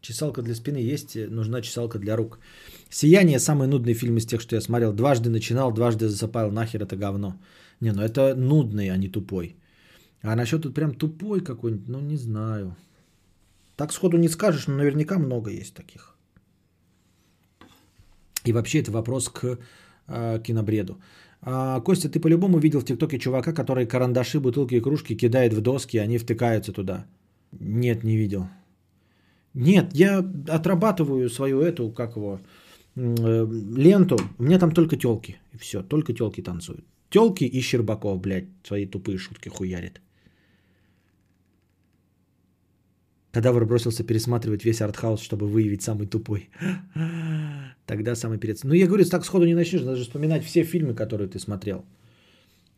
Чесалка для спины есть, нужна чесалка для рук. «Сияние» – самый нудный фильм из тех, что я смотрел. Дважды начинал, дважды засыпал. Нахер это говно. Не, ну это нудный, а не тупой. А насчет тут прям тупой какой-нибудь, ну не знаю. Так сходу не скажешь, но наверняка много есть таких. И вообще это вопрос к э, кинобреду. А, Костя, ты по-любому видел в ТикТоке чувака, который карандаши, бутылки и кружки кидает в доски, и они втыкаются туда. Нет, не видел. Нет, я отрабатываю свою эту, как его, э, ленту. У меня там только телки. И все, только телки танцуют. Телки и Щербаков, блядь, свои тупые шутки хуярит. Кадавр бросился пересматривать весь артхаус, чтобы выявить самый тупой. Тогда самый перец. Ну, я говорю, так сходу не начнешь, даже вспоминать все фильмы, которые ты смотрел.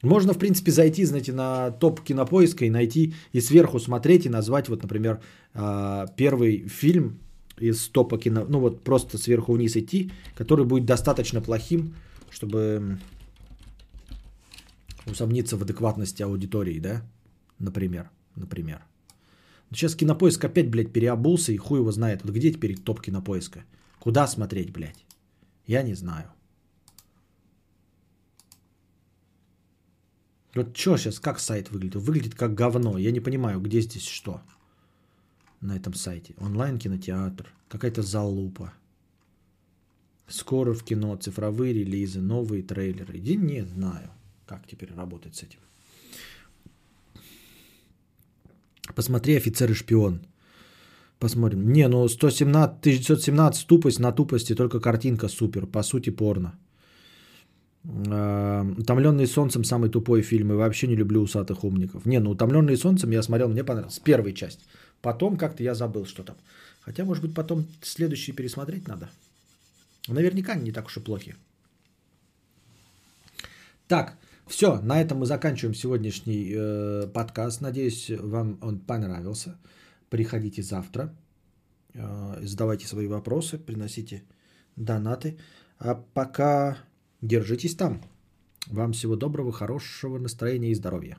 Можно, в принципе, зайти, знаете, на топ кинопоиска и найти, и сверху смотреть, и назвать, вот, например, а, первый фильм из топа кино, ну вот просто сверху вниз идти, который будет достаточно плохим, чтобы усомниться в адекватности аудитории, да, например, например. Сейчас кинопоиск опять, блядь, переобулся и хуй его знает. Вот где теперь топ кинопоиска? Куда смотреть, блядь? Я не знаю. Вот что сейчас, как сайт выглядит? Выглядит как говно. Я не понимаю, где здесь что на этом сайте. Онлайн кинотеатр, какая-то залупа. Скоро в кино, цифровые релизы, новые трейлеры. Я не знаю, как теперь работать с этим. Посмотри «Офицер и шпион». Посмотрим. Не, ну 117, 1917 тупость на тупости, только картинка супер. По сути порно. А, «Утомленный солнцем» самый тупой фильм. И вообще не люблю усатых умников. Не, ну «Утомленный солнцем» я смотрел, мне понравилось. Первая часть. Потом как-то я забыл, что там. Хотя, может быть, потом следующий пересмотреть надо. Наверняка они не так уж и плохи. Так, все, на этом мы заканчиваем сегодняшний э, подкаст. Надеюсь, вам он понравился. Приходите завтра, э, задавайте свои вопросы, приносите донаты. А пока держитесь там. Вам всего доброго, хорошего настроения и здоровья.